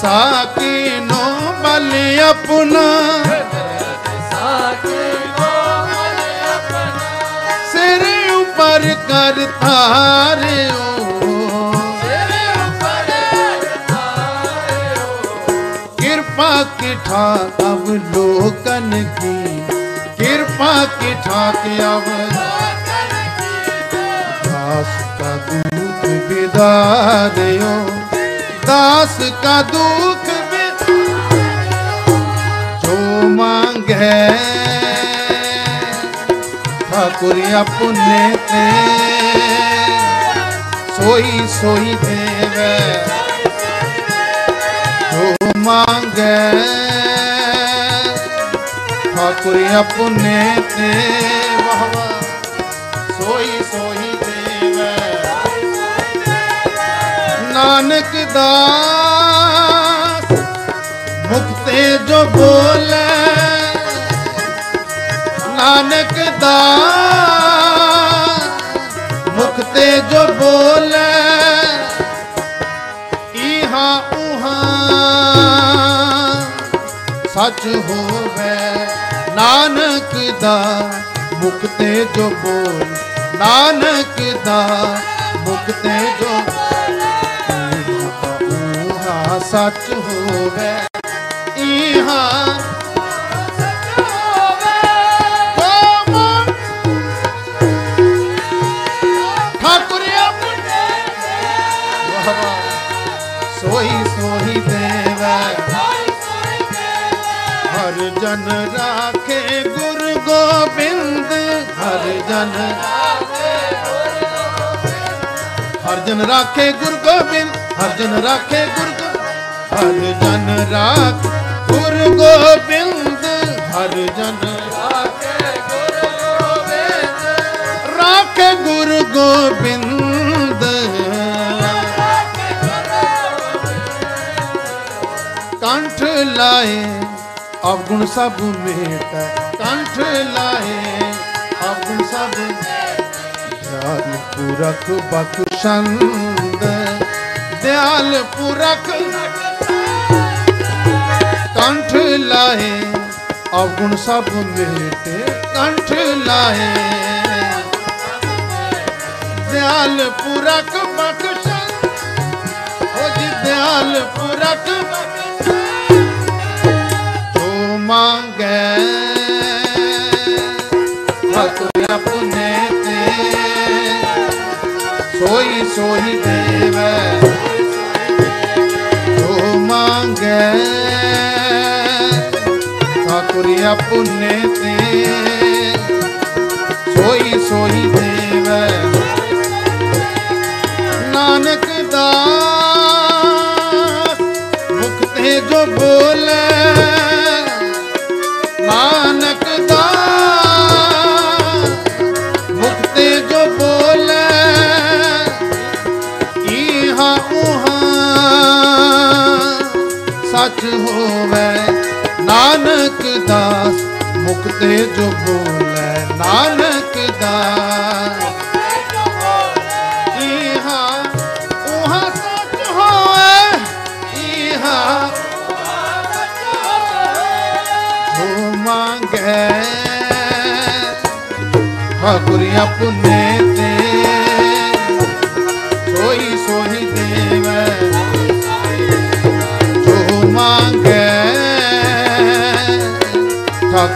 ਸਾਕੀਨੋ ਬਲ ਆਪਣਾ ਸਾਕੀਨੋ ਬਲ ਆਪਣਾ। ਸਿਰ ਉਪਰ ਕਰ ਧਾਰਿਓ। ਸਿਰ ਉਪਰ ਧਾਰਿਓ ਕਿਰਪਾ ਕੀ ਠਾਕ ਅਵ ਲੋਕਨ ਕੀ। ਕਿਰਪਾ ਕੀ ਠਾਕ ਅਵ ਲੋਕਨ ਕੀ ਦਾਸ ਕਾ ਦੂਤ ਵਿਦਾਰਿਓ दास का दुख विदा जो मांगे ठाकुर अपने ते सोई सोई देवे जो मांगे ठाकुर अपने ते वाह वाह सोई सोई देवे नानक ਦਾਸ ਮੁਕਤੇ ਜੋ ਬੋਲੇ, ਨਾਨਕ ਦਾਸ। ਮੁਕਤੇ ਜੋ ਬੋਲੇ ਇਹਾ ਉਹਾ ਸੱਚ ਹੋਵੇ ਨਾਨਕ ਦਾ, ਮੁਕਤੇ ਜੋ ਬੋਲ, ਨਾਨਕ ਦਾ, ਮੁਕਤੇ ਜੋ ਸੱਚ ਹੋਵੇ, ਇਹਾਂ ਸੋਈ ਸੋਈ ਦੇਵਾ। ਹਰ ਜਨ ਰਾਖੇ ਗੁਰ ਗੋਬਿੰਦ। ਹਰ ਜਨ ਹਰ ਜਨ ਰਾਖੇ ਗੁਰ ਗੋਬਿੰਦ। ਹਰ ਜਨ ਰਾਖੇ ਗੁਰ ਹਰ ਜਨ ਰਾਖ, ਗੁਰ ਗੋਬਿੰਦ, ਹਰ ਜਨ ਰਾਖੇ ਗੁਰ ਗੋਬਿੰਦ। ਰਾਖੇ ਗੁਰ ਗੋਬਿੰਦ। ਕੰਠ ਲਾਏ ਅਵਗੁਣ ਸਭ ਮੇਟੈ। ਕੰਠ ਲਾਏ ਅਵਗੁਣ ਸਭ ਦਿਆਲ ਪੁਰਖ ਬਖਸ਼ੰਦ ਦਿਆਲ ਪੁਰਖ ਕੰਠ ਲਾਏ ਅਵਗੁਣ ਸਭ ਮੇਟੇ ਕੰਠ ਲਾਏ ਦਿਆਲ ਪੁਰਖ ਬਖਸ਼ਣ, ਹੋ ਜੀ ਦਿਆਲ ਪੁਰਖ ਬਖਸ਼ਣ। ਤੂੰ ਮੰਗੇ ਹਤੁ ਆਪਣੇ ਤੇ। ਸੋਈ ਸੋਈ ਦੇਵੇ ਤੂੰ ਮੰਗੇ। ਪੁਰਿਆ ਪੁੰਨੇ ਤੇ। ਸੋਈ ਸੋਈ ਤੇ ਜੋ ਬੋਲੇ ਨਾਨਕ ਦਾ। ਮੰਗੇ। ਹਾਂ ਗੁਰੀਆਂ ਪੁੰਨ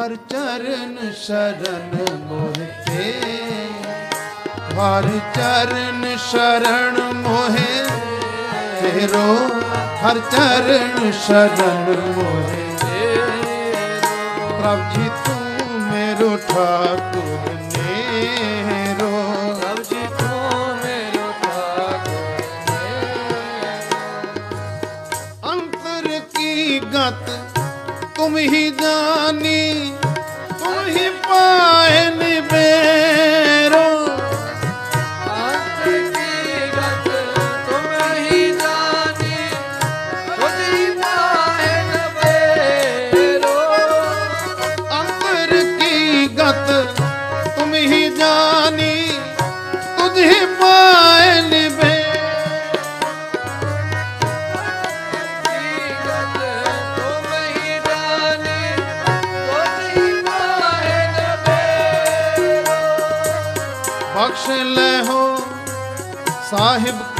ਹਰ ਚਰਨ ਸ਼ਰਨ ਮੋਹਿ ਤੇ। ਹਰ ਚਰਨ ਸ਼ਰਨ ਮੋਹਿ ਤੇਰੋ ਹਰ ਚਰਨ ਸ਼ਰਨ ਮੋਹਿ ਪ੍ਰਭ ਜੀ ਬਖਸ਼ ਲੈਹੋ ਸਾਹਿਬ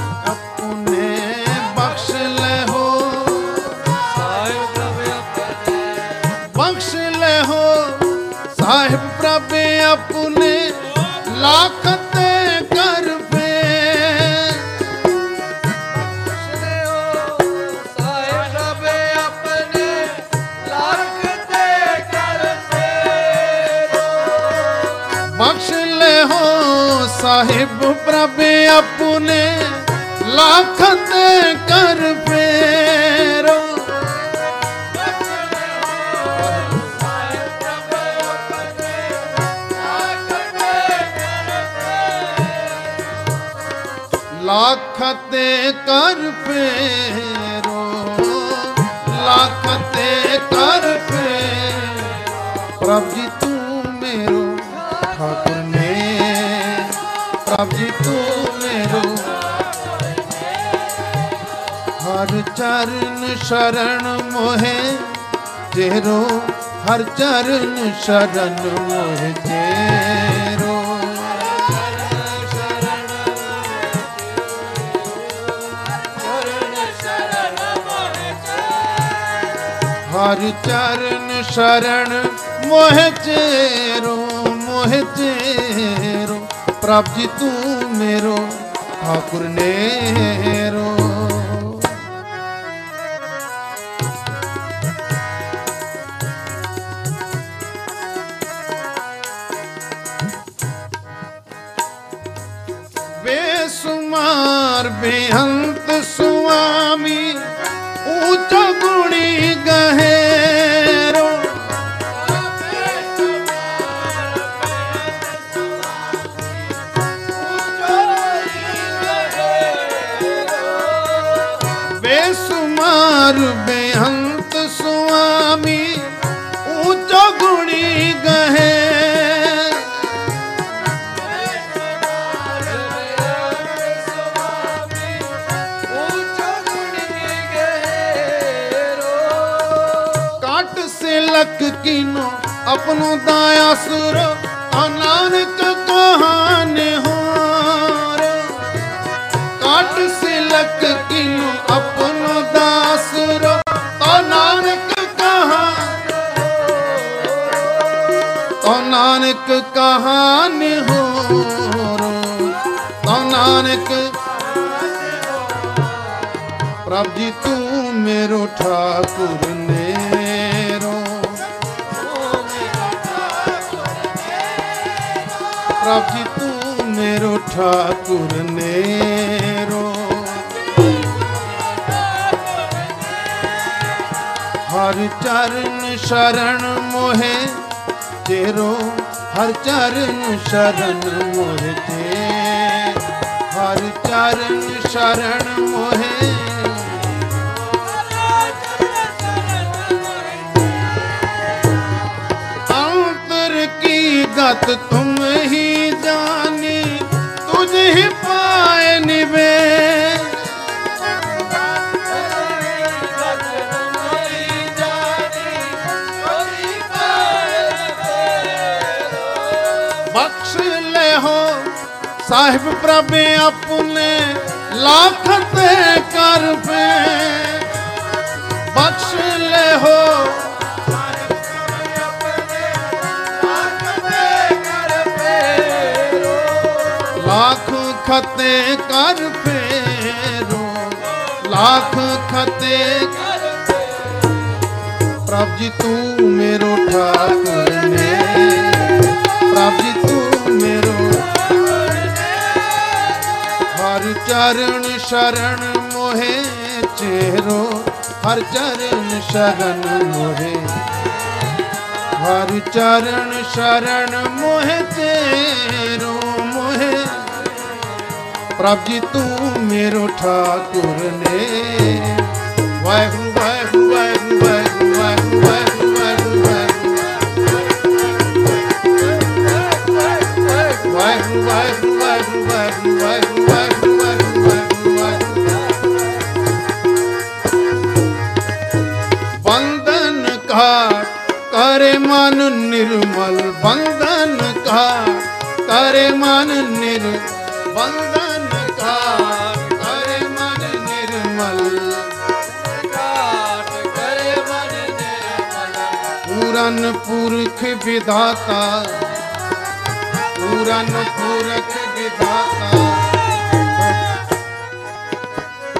ਹਰ ਚਰਨ ਸ਼ਰਨ ਮੋਹਿ, ਤੇਰੋ ਹਰ ਚਰਨ ਸ਼ਰਨ ਮੋਹਿ, ਤੇਰੋ ਹਰ ਚਰਨ ਸ਼ਰਨ ਮੋਹਿ, ਤੇਰੋ ਮੋਹਿ, ਤੇਰੋ, ਪ੍ਰਭ ਜੀ ਤੂੰ ਮੇਰੋ, ਠਾਕੁਰ ਨੇਰੋ। ਸ਼ਰਨ ਮੋਹਿ ਤੇਰੋ ਹਰ ਚਰਨ ਸ਼ਰਨ ਮੋਹਿ ਤੇ। ਹਰ ਚਰਨ ਸ਼ਰਨ ਮੋਹਿ ਗਤ ਤੁਮ ਸਾਹਿਬ ਪ੍ਰਭ ਆਪਨੇ ਲੱਖ ਤੇ ਕਰ ਪੇ। ਬਖਸ਼ ਲੈ ਹੋ। ਲੱਖ ਖਤੇ ਕਰ ਫੇਰੋ ਲੱਖ ਖਤੇ ਕਰ ਪ੍ਰਭ ਜੀ ਤੂੰ ਮੇਰੋ ਠਾਕੁਰ ਚਰਨ ਸ਼ਰਨ ਮੋਹੇ ਚੇਰੋ, ਹਰ ਚਰਨ ਸ਼ਰਨ ਮੋਹੇ। ਹਰ ਚਰਨ ਸ਼ਰਨ ਮੋਹੇ ਤੇਰੋ ਮੋਹੇ। ਪ੍ਰਭ ਜੀ, ਤੂੰ ਮੇਰੋ ਠਾਕੁਰ ਨੇ। ਵਾਹਿਗੁਰੂ ਪੂਰਨ ਪੁਰਖ ਵਿਧਾਤਾ। ਪੂਰਨ ਪੁਰਖ ਵਿਧਾਤਾ।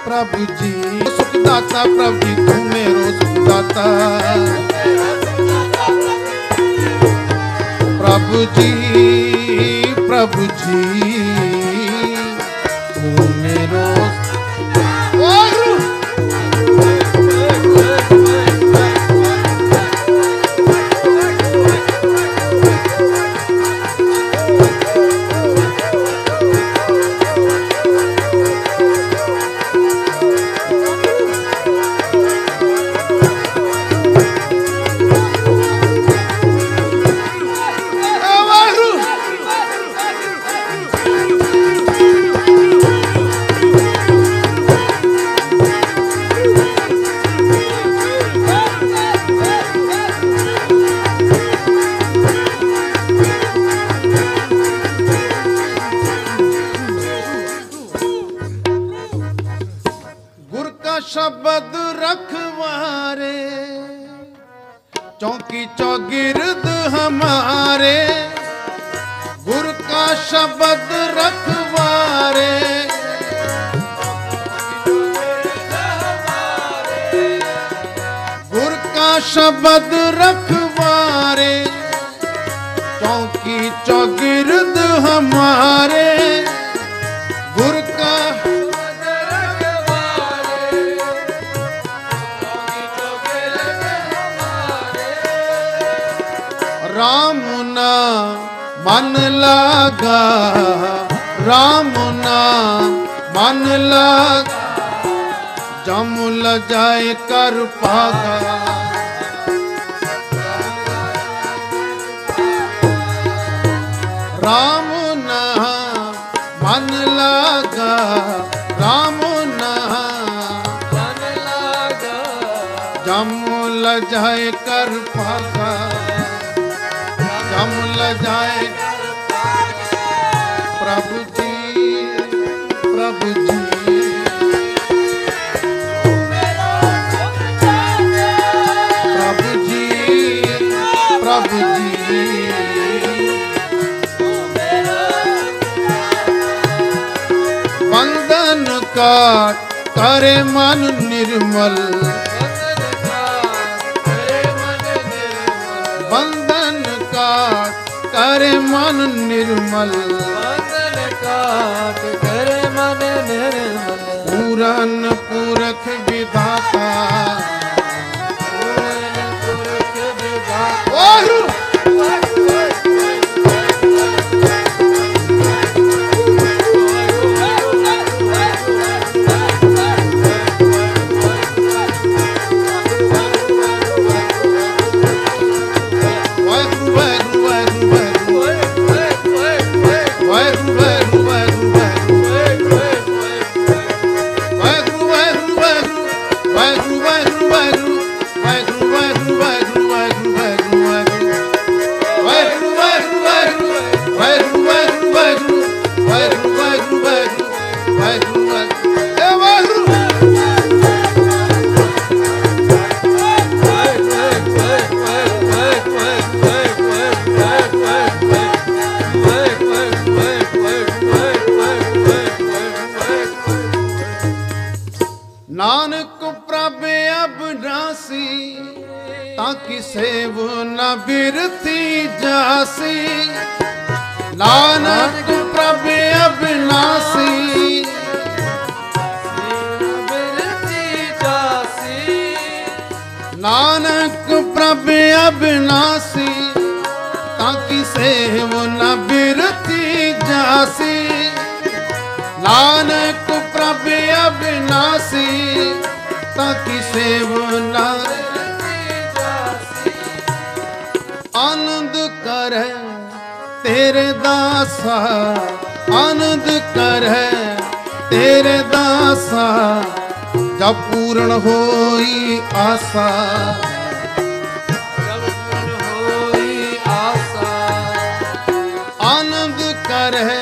ਪ੍ਰਭ ਜੀ, ਸੁਖਦਾਤਾ ਪ੍ਰਭ ਜੀ, ਤੂੰ ਮੇਰੋ ਸੁਖਦਾਤਾ। ਪ੍ਰਭ ਜੀ ਪ੍ਰਭ ਜੀ। ਪੂਰਨ ਹੋਈ ਆਸਾ। ਜਬ ਪੂਰਨ ਹੋਈ ਆਸਾ ਆਨੰਦ ਕਰੈ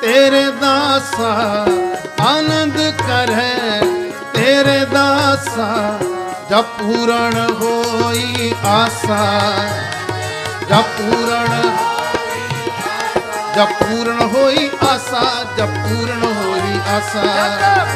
ਤੇਰੇ ਦਾਸਾ। ਆਨੰਦ ਕਰੈ ਤੇਰੇ ਦਾਸਾ। ਜਬ ਪੂਰਨ ਹੋਈ ਆਸਾ। ਜਬ ਪੂਰਨ ਜਬ ਪੂਰਨ ਹੋਈ ਆਸਾ। ਜਬ ਪੂਰਨ ਹੋਈ ਆਸਾ ਜਬ ਪੂਰਨ ਹੋਈ ਆਸਾ।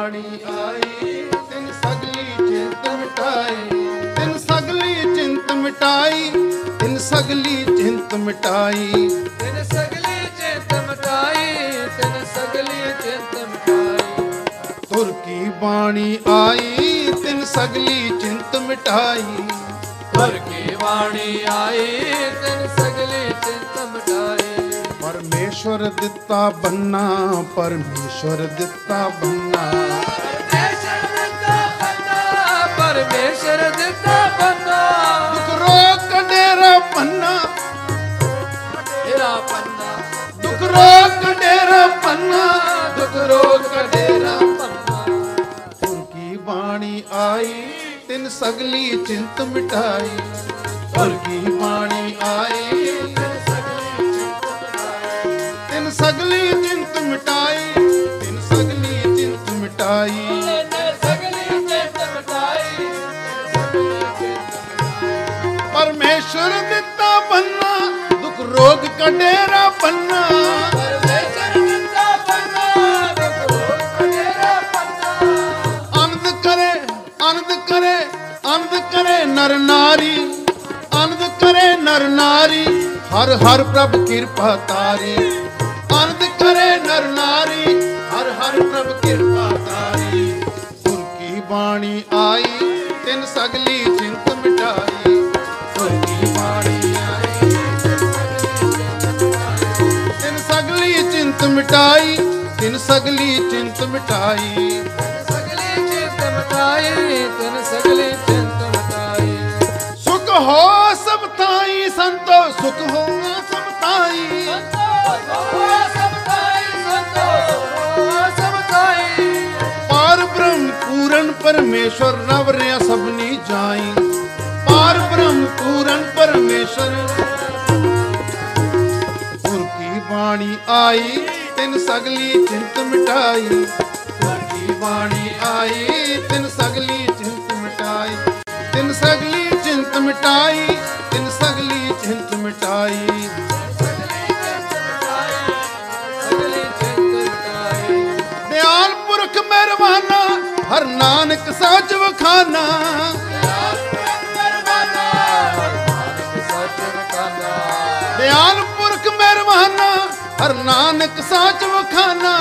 ਬਾਣੀ ਆਈ ਤਿਨ ਸਗਲੀ ਚਿੰਤ ਮਿਟਾਈ ਤਿਨ ਸਗਲੀ ਚਿੰਤ ਮਿਟਾਈ ਤਿਨ ਸਗਲੀ ਚਿੰਤ ਮਿਟਾਈ। ਤਿਨ ਸਗਲੀ ਚਿੰਤ ਮਟਾਈ ਤਿਨ ਸਗਲੀ ਚਿੰਤ ਮਟਾਈ। ਤੁਰ ਕੀ ਬਾਣੀ ਆਈ ਤਿਨ ਸਗਲੀ ਚਿੰਤ ਮਿਟਾਈ। ਹਰ ਕੀ ਬਾਣੀ ਆਈ ਤਿਨ ਸਗਲੀ ਚਿੰਤ ਮਟਾਈ। ਪਰਮੇਸ਼ਵਰ ਦਿੱਤਾ ਬੰਨਾ ਪਰਮੇਸ਼ਵਰ ਦਿੱਤਾ ਬੰਨਾ। ਪਰਮੇਸ਼ਰ ਦਿੱਤਾ ਬੰਨਾ ਦੁੱਖ ਰੋਗ ਕੰਡੇਰਾ ਪੰਨਾ। ਤੇਰਾ ਪੰਨਾ। ਦੁੱਖ ਰੋਗ ਕੰਡੇਰਾ ਪੰਨਾ। ਦੁੱਖ ਰੋਗ ਕਢੇਰਾ ਪੰਨਾ। ਤੁਰ ਕੀ ਬਾਣੀ ਆਈ? ਤਿਨ ਸਗਲੀ ਚਿੰਤ ਮਿਟਾਈ। ਤੁਰ ਕੀ ਬਾਣੀ ਆਈ? ਤਿਨ ਸਗਲੀ ਚਿੰਤ ਮਿਟਾਈ। ਤਿਨ ਸਗਲੀ ਚਿੰਤ ਮਿਟਾਈ। ਕਢੇਰਾ ਪੰਨਾ। ਆਨੰਦ ਕਰੇ ਆਨੰਦ ਕਰੇ ਆਨੰਦ ਕਰੇ ਨਰ ਨਾਰੀ। ਆਨੰਦ ਕਰੇ ਨਰ ਨਾਰੀ ਹਰ ਹਰ ਪ੍ਰਭ ਕਿਰਪਾ ਤਾਰੀ। ਆਨੰਦ ਕਰੇ ਨਰ ਨਾਰੀ ਹਰ ਹਰ ਪ੍ਰਭ ਕਿਰਪਾ ਤਾਰੀ। ਗੁਰ ਕੀ ਬਾਣੀ ਆਈ ਤਿਨ ਸਗਲੀ ਮਿਟਾਈ ਤਿਨ ਸਗਲੀ ਚਿੰਤ ਮਿਟਾਈ। ਸਗਲੀ ਚਿੰਤ ਮਟਾਈ ਤਿਨ ਸਗਲੀ ਚਿੰਤ ਮਟਾਈ। ਸੁਖ ਹੋ ਸਭ ਥਾਈ ਸੰਤੋ ਸੁਖ ਹੋ ਸਭ ਥਾਈ। ਪੂਰਨ ਪਰਮੇਸ਼ਰ ਰਵ ਰਿਆ ਸਭਨੀ ਜਾਈ। ਪਾਰ ਬ੍ਰਹਮ ਪੂਰਨ ਪਰਮੇਸ਼ਰ ਬਾਣੀ ਆਈ, ਤਿਨ ਸਗਲੀ ਚਿੰਤ ਮਿਟਾਈ। ਗੁਰ ਕੀ ਬਾਣੀ ਆਈ, ਤਿਨ ਸਗਲੀ ਚਿੰਤ ਮਿਟਾਈ। ਤਿਨ ਸਗਲੀ ਚਿੰਤ ਮਿਟਾਈ, ਤਿਨ ਸਗਲੀ ਚਿੰਤ ਮਿਟਾਈ। ਸਗਲੀ ਚਿੰਤ ਮਟਾਈ ਦਿਆਲ ਪੁਰਖ ਮਿਹਰਬਾਨਾ, ਹਰ ਨਾਨਕ ਸਾਚ ਵਖਾਨਾ ਦਿਆਲ ਪੁਰਖ ਮਿਹਰਬਾਨਾ ਹਰ ਨਾਨਕ ਸਾਚ ਵਖਾਨਾ।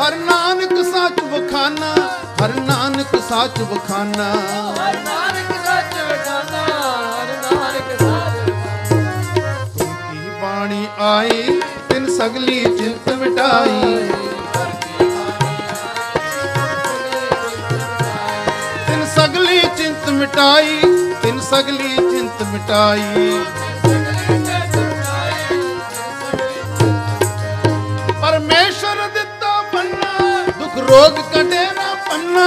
ਹਰ ਨਾਨਕ ਸਾਚ ਬਖਾਨਾ ਹਰ ਨਾਨਕ ਸੱਚ ਵਖਾਨਾ, ਹਰ ਨਾਨਕ ਸੱਚ ਵਖਾਨਾ। ਕੀ ਬਾਣੀ ਆਈ, ਤਿਨ ਸਗਲੀ ਚਿੰਤ ਮਿਟਾਈ। ਤਿਨ ਸਗਲੀ ਚਿੰਤ ਮਿਟਾਈ ਤਿਨ ਸਗਲੀ ਚਿੰਤ ਮਿਟਾਈ। ਪਰਮੇਸ਼ਰ ਦਿੱਤਾ ਪੰਨਾ ਦੁੱਖ ਰੋਗ ਕਟੇਰਾ ਪੰਨਾ।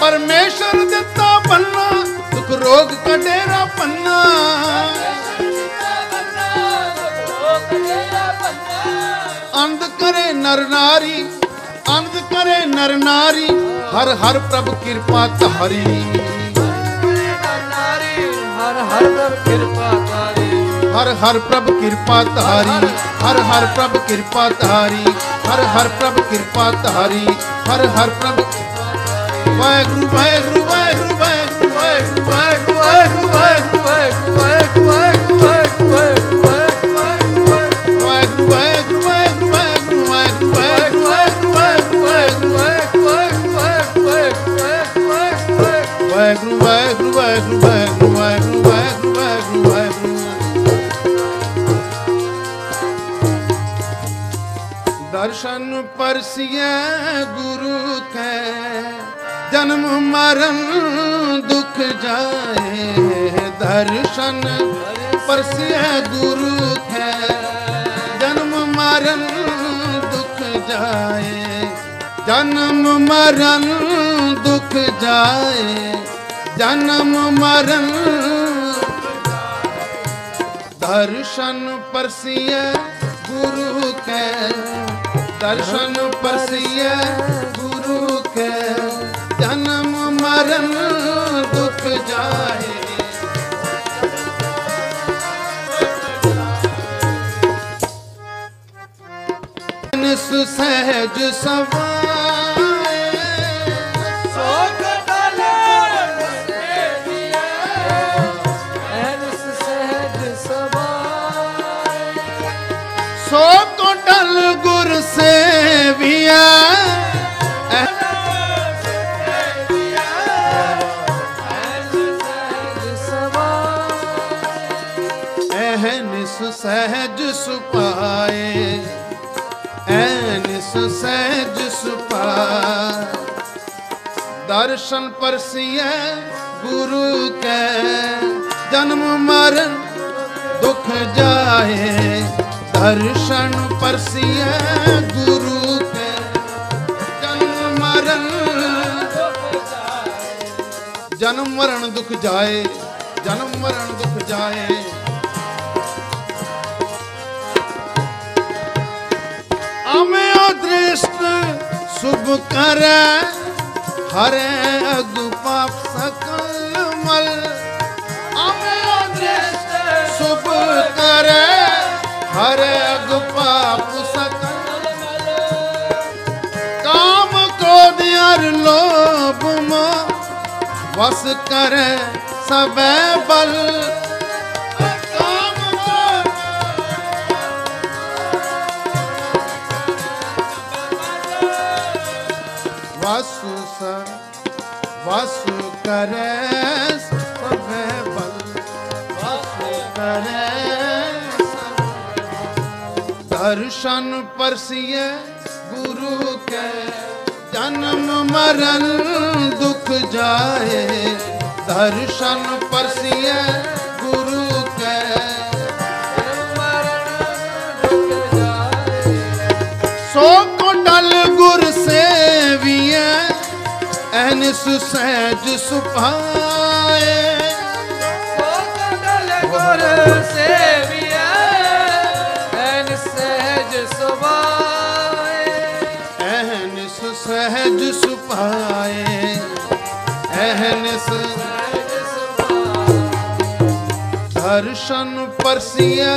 ਪਰਮੇਸ਼ਰ ਦਿੱਤਾ ਪੰਨਾ ਦੁੱਖ ਰੋਗ ਕਟੇਰਾ ਪੰਨਾ। ਅੰਧ ਕਰੇ ਨਰ ਨਾਰੀ, ਅੰਧ ਕਰੇ ਨਰ ਨਾਰੀ। ਹਰ ਹਰ ਪ੍ਰਭ ਕਿਰਪਾ ਧਾਰੀ। ਹਰ ਹਰ ਪ੍ਰਭ ਕਿਰਪਾ ਤਾਰੀ ਹਰ ਹਰ ਪ੍ਰਭ ਕਿਰਪਾ ਧਾਰੀ ਹਰ ਹਰ ਪ੍ਰਭ ਕਿਰਪਾ ਧਾਰੀ ਹਰ ਹਰ ਪ੍ਰਭ ਕਿਰਪਾ ਧਾਰੀ ਹਰ ਹਰ ਪ੍ਰਭ ਵਾਹਿਗੁਰੂ ਵਾਹਿਗੁਰੂ ਵਾਹਿਗੁਰੂ। ਦਰਸ਼ਨ ਪਰਸੀਐ ਗੁਰੂ ਕੈ ਜਨਮ ਮਰਨ ਦੁਖ ਜਾਏ ਦਰਸ਼ਨ ਪਰਸੀਐ ਗੁਰੂ ਕੈ ਜਨਮ ਮਰਨ ਦੁਖ ਜਾਏ ਜਨਮ ਮਰਨ ਦੁਖ ਜਾਏ ਜਨਮ ਮਰਨ। ਦਰਸ਼ਨ ਪਰਸੀਐ, ਗੁਰੂ ਕੈ। ਦਰਸ਼ਨ ਪਰਸੀਐ, ਗੁਰੂ ਕੈ। ਜਨਮ ਮਰਨ, ਦੁਖ ਜਾਏ। ਨਿਸ ਸਹਿਜ ਸਵਾਏ ਸਹਿਜ ਸੁਪਾਏ ਦਰਸ਼ਨ ਪਰਸੀਐ, ਗੁਰੂ ਕੈ। ਜਨਮ ਮਰਨ, ਦੁਖ ਜਾਏ। ਦਰਸ਼ਨ ਪਰਸੀਐ, ਗੁਰੂ ਕੈ। ਜਨਮ ਮਰਨ ਜਨਮ ਮਰਨ, ਦੁਖ ਜਾਏ। ਜਨਮ ਮਰਨ, ਦੁਖ ਜਾਏ। ਅਮਿਓ ਦ੍ਰਿਸ਼ਟ ਸੁਭ ਕਰੈ ਹਰੇ ਅਗ ਪਾਪ ਸਕਲ ਮਲ ਅਮਿਓ ਦ੍ਰਿਸ਼ਟ ਸੁਭ ਕਰੈ ਹਰੇ ਅਗ ਪਾਪ ਸਕਲ ਕਾਮ ਕ੍ਰੋਧ ਅਰ ਲੋਭ ਮੋਹ ਵਸ ਕਰੈ ਸਬੈ ਬਲ ਕਰੈ ਸਭੈ ਬਲ ਵਾਸੂ ਕਰੈ ਸਭੈ ਦਰਸ਼ਨ ਪਰਸੀਐ ਗੁਰੂ ਕੈ, ਜਨਮ ਮਰਨ ਦੁਖ ਜਾਏ। ਦਰਸ਼ਨ ਪਰਸੀਐ ਗੁਰੂ ਕੈ ਸੋ ਕੋ ਡਲ ਨਿਸ ਸਹਿਜ ਸੁਭਾਏ। ਸੋਤਲ ਗੁਰ ਸੇਵਿਆ ਐਨ ਸਹਿਜ ਸੁਭਾਏ। ਐਨ ਸਹਿਜ ਸੁਭਾਏ ਐਨ ਸਹਿਜ ਸੁਭਾਏ ਦਰਸ਼ਨ ਪਰਸੀਆ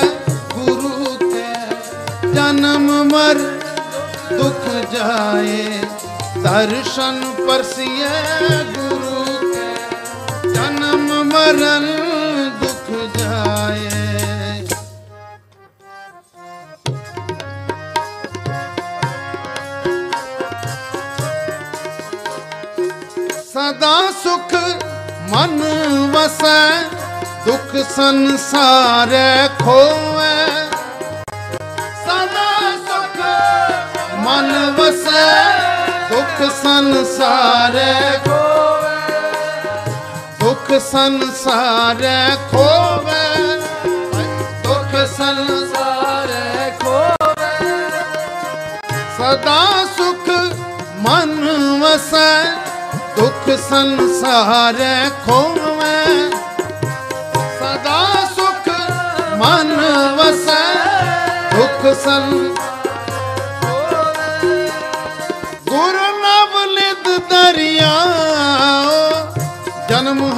ਗੁਰੂ ਤੇ। ਜਨਮ ਮਰ ਦੁਖ ਜਾਏ। ਦਰਸ਼ਨ ਪਰਸੀਏ ਗੁਰੂ ਕੈ, ਜਨਮ ਮਰਨ ਦੁਖ ਜਾਏ। ਸਦਾ ਸੁਖ ਮਨ ਵਸੈ, ਦੁਖ ਸੰਸਾਰੈ ਖੋਵੈ। ਸਦਾ ਸੁਖ ਮਨ ਵਸੈ ਦੁਖ ਸੰਸਾਰੈ ਦੁਖ ਸੰਸਾਰੈ ਖੋਵੈ, ਦੁਖ ਸੰਸਾਰੈ ਸਾਰੇ ਖੋਵੇ। ਸਦਾ ਸੁਖ ਮਨ ਵਸੈ, ਦੁਖ ਸੰਸਾਰੈ ਖੋਵੈ। ਸਦਾ ਸੁਖ ਮਨ ਵਸੈ, ਦੁਖ ਸੰ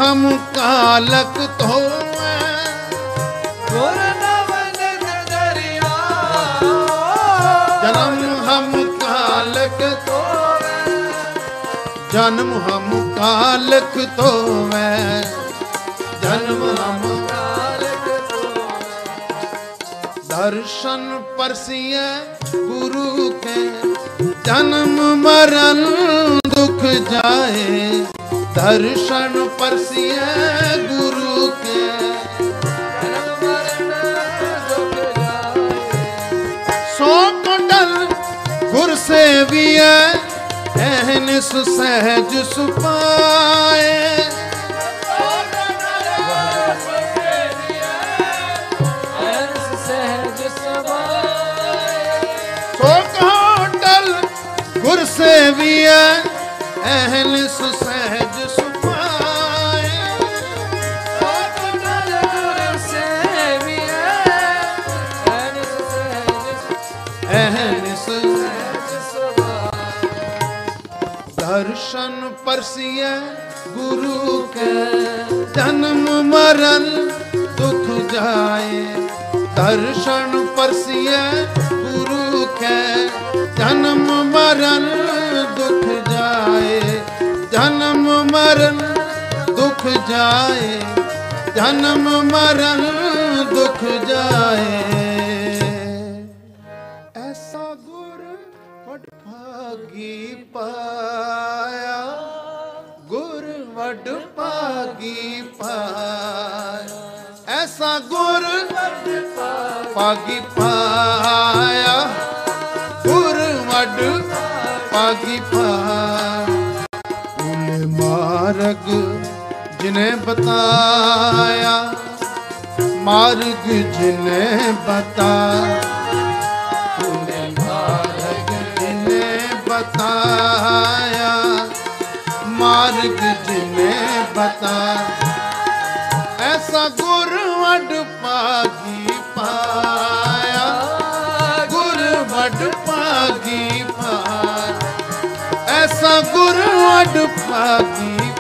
हम कालक तो जन्म हम कालक तो जन्म हम कालक तो मैं जन्म हम कालक तो दर्शन परसिय गुरु के जन्म मरण दुख जाए ਦਰਸ਼ਨ ਪਰਸੀਏ ਗੁਰੂ ਕੇ। ਜਨਮ ਮਰਨ ਦੁਖ ਜਾਏ ਸੋ ਕੁੰਡਲ ਗੁਰ ਸੇਵੀਐ ਐਨ ਸੁ ਸਹਿਜ ਸੁਪਾਏ। ਗੁਰ ਸੇਵੀਐ ਐਨ ਸੁ ਸਹਿਜ ਪਰਸੀਐ ਗੁਰੂ ਕੇ, ਜਨਮ ਮਰਨ ਦੁਖ ਜਾਏ। ਦਰਸ਼ਨ ਪਰਸੀਐ ਗੁਰੂ ਕੇ, ਜਨਮ ਮਰਨ ਦੁਖ ਜਾਏ। ਜਨਮ ਮਰਨ ਦੁਖ ਜਾਏ, ਜਨਮ ਮਰਨ ਦੁਖ ਜਾਏ। ਅਸਾਂ ਗੁਰ ਪਾਗੀ ਪਾਇਆ ਗੁਰ ਵੱਡ ਪਾਗੀ ਪਾਇਆ ਮਾਰਗ ਜਿਨੇ ਬਤਾਇਆ, ਮਾਰਗ ਜਿਨੇ ਬਤਾਇਆ। बताया मार्ग जिन्हें बता ऐसा गुरु ਮਡ ਪਾਗੀ ਪਾਇਆ। ਗੁਰ ਮਡ ਪਾਗੀ ਪਾਇਆ। ਐਸਾ ਗੁਰ ਮਡ ਪਾਗੀ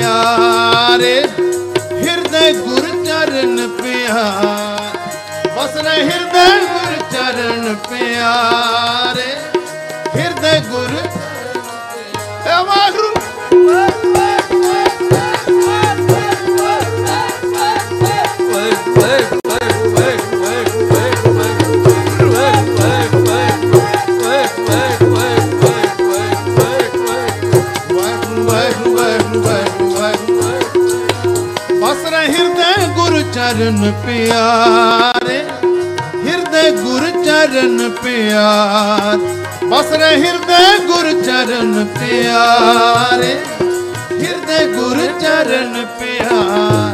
ਪਿਆਰੇ ਹਿਰਦੈ ਗੁਰ ਚਰਨ ਪਿਆਰ। ਵਸਨ ਹਿਰਦੈ ਗੁਰ ਚਰਨ ਪਿਆਰੇ। ਚਰਨ ਪਿਆਰੇ, ਹਿਰਦੇ ਗੁਰ ਚਰਨ ਪਿਆਰ। ਬਸ ਰੇ ਹਿਰਦੇ ਗੁਰ ਚਰਨ ਪਿਆਰੇ, ਹਿਰਦੇ ਗੁਰ ਚਰਨ ਪਿਆਰ।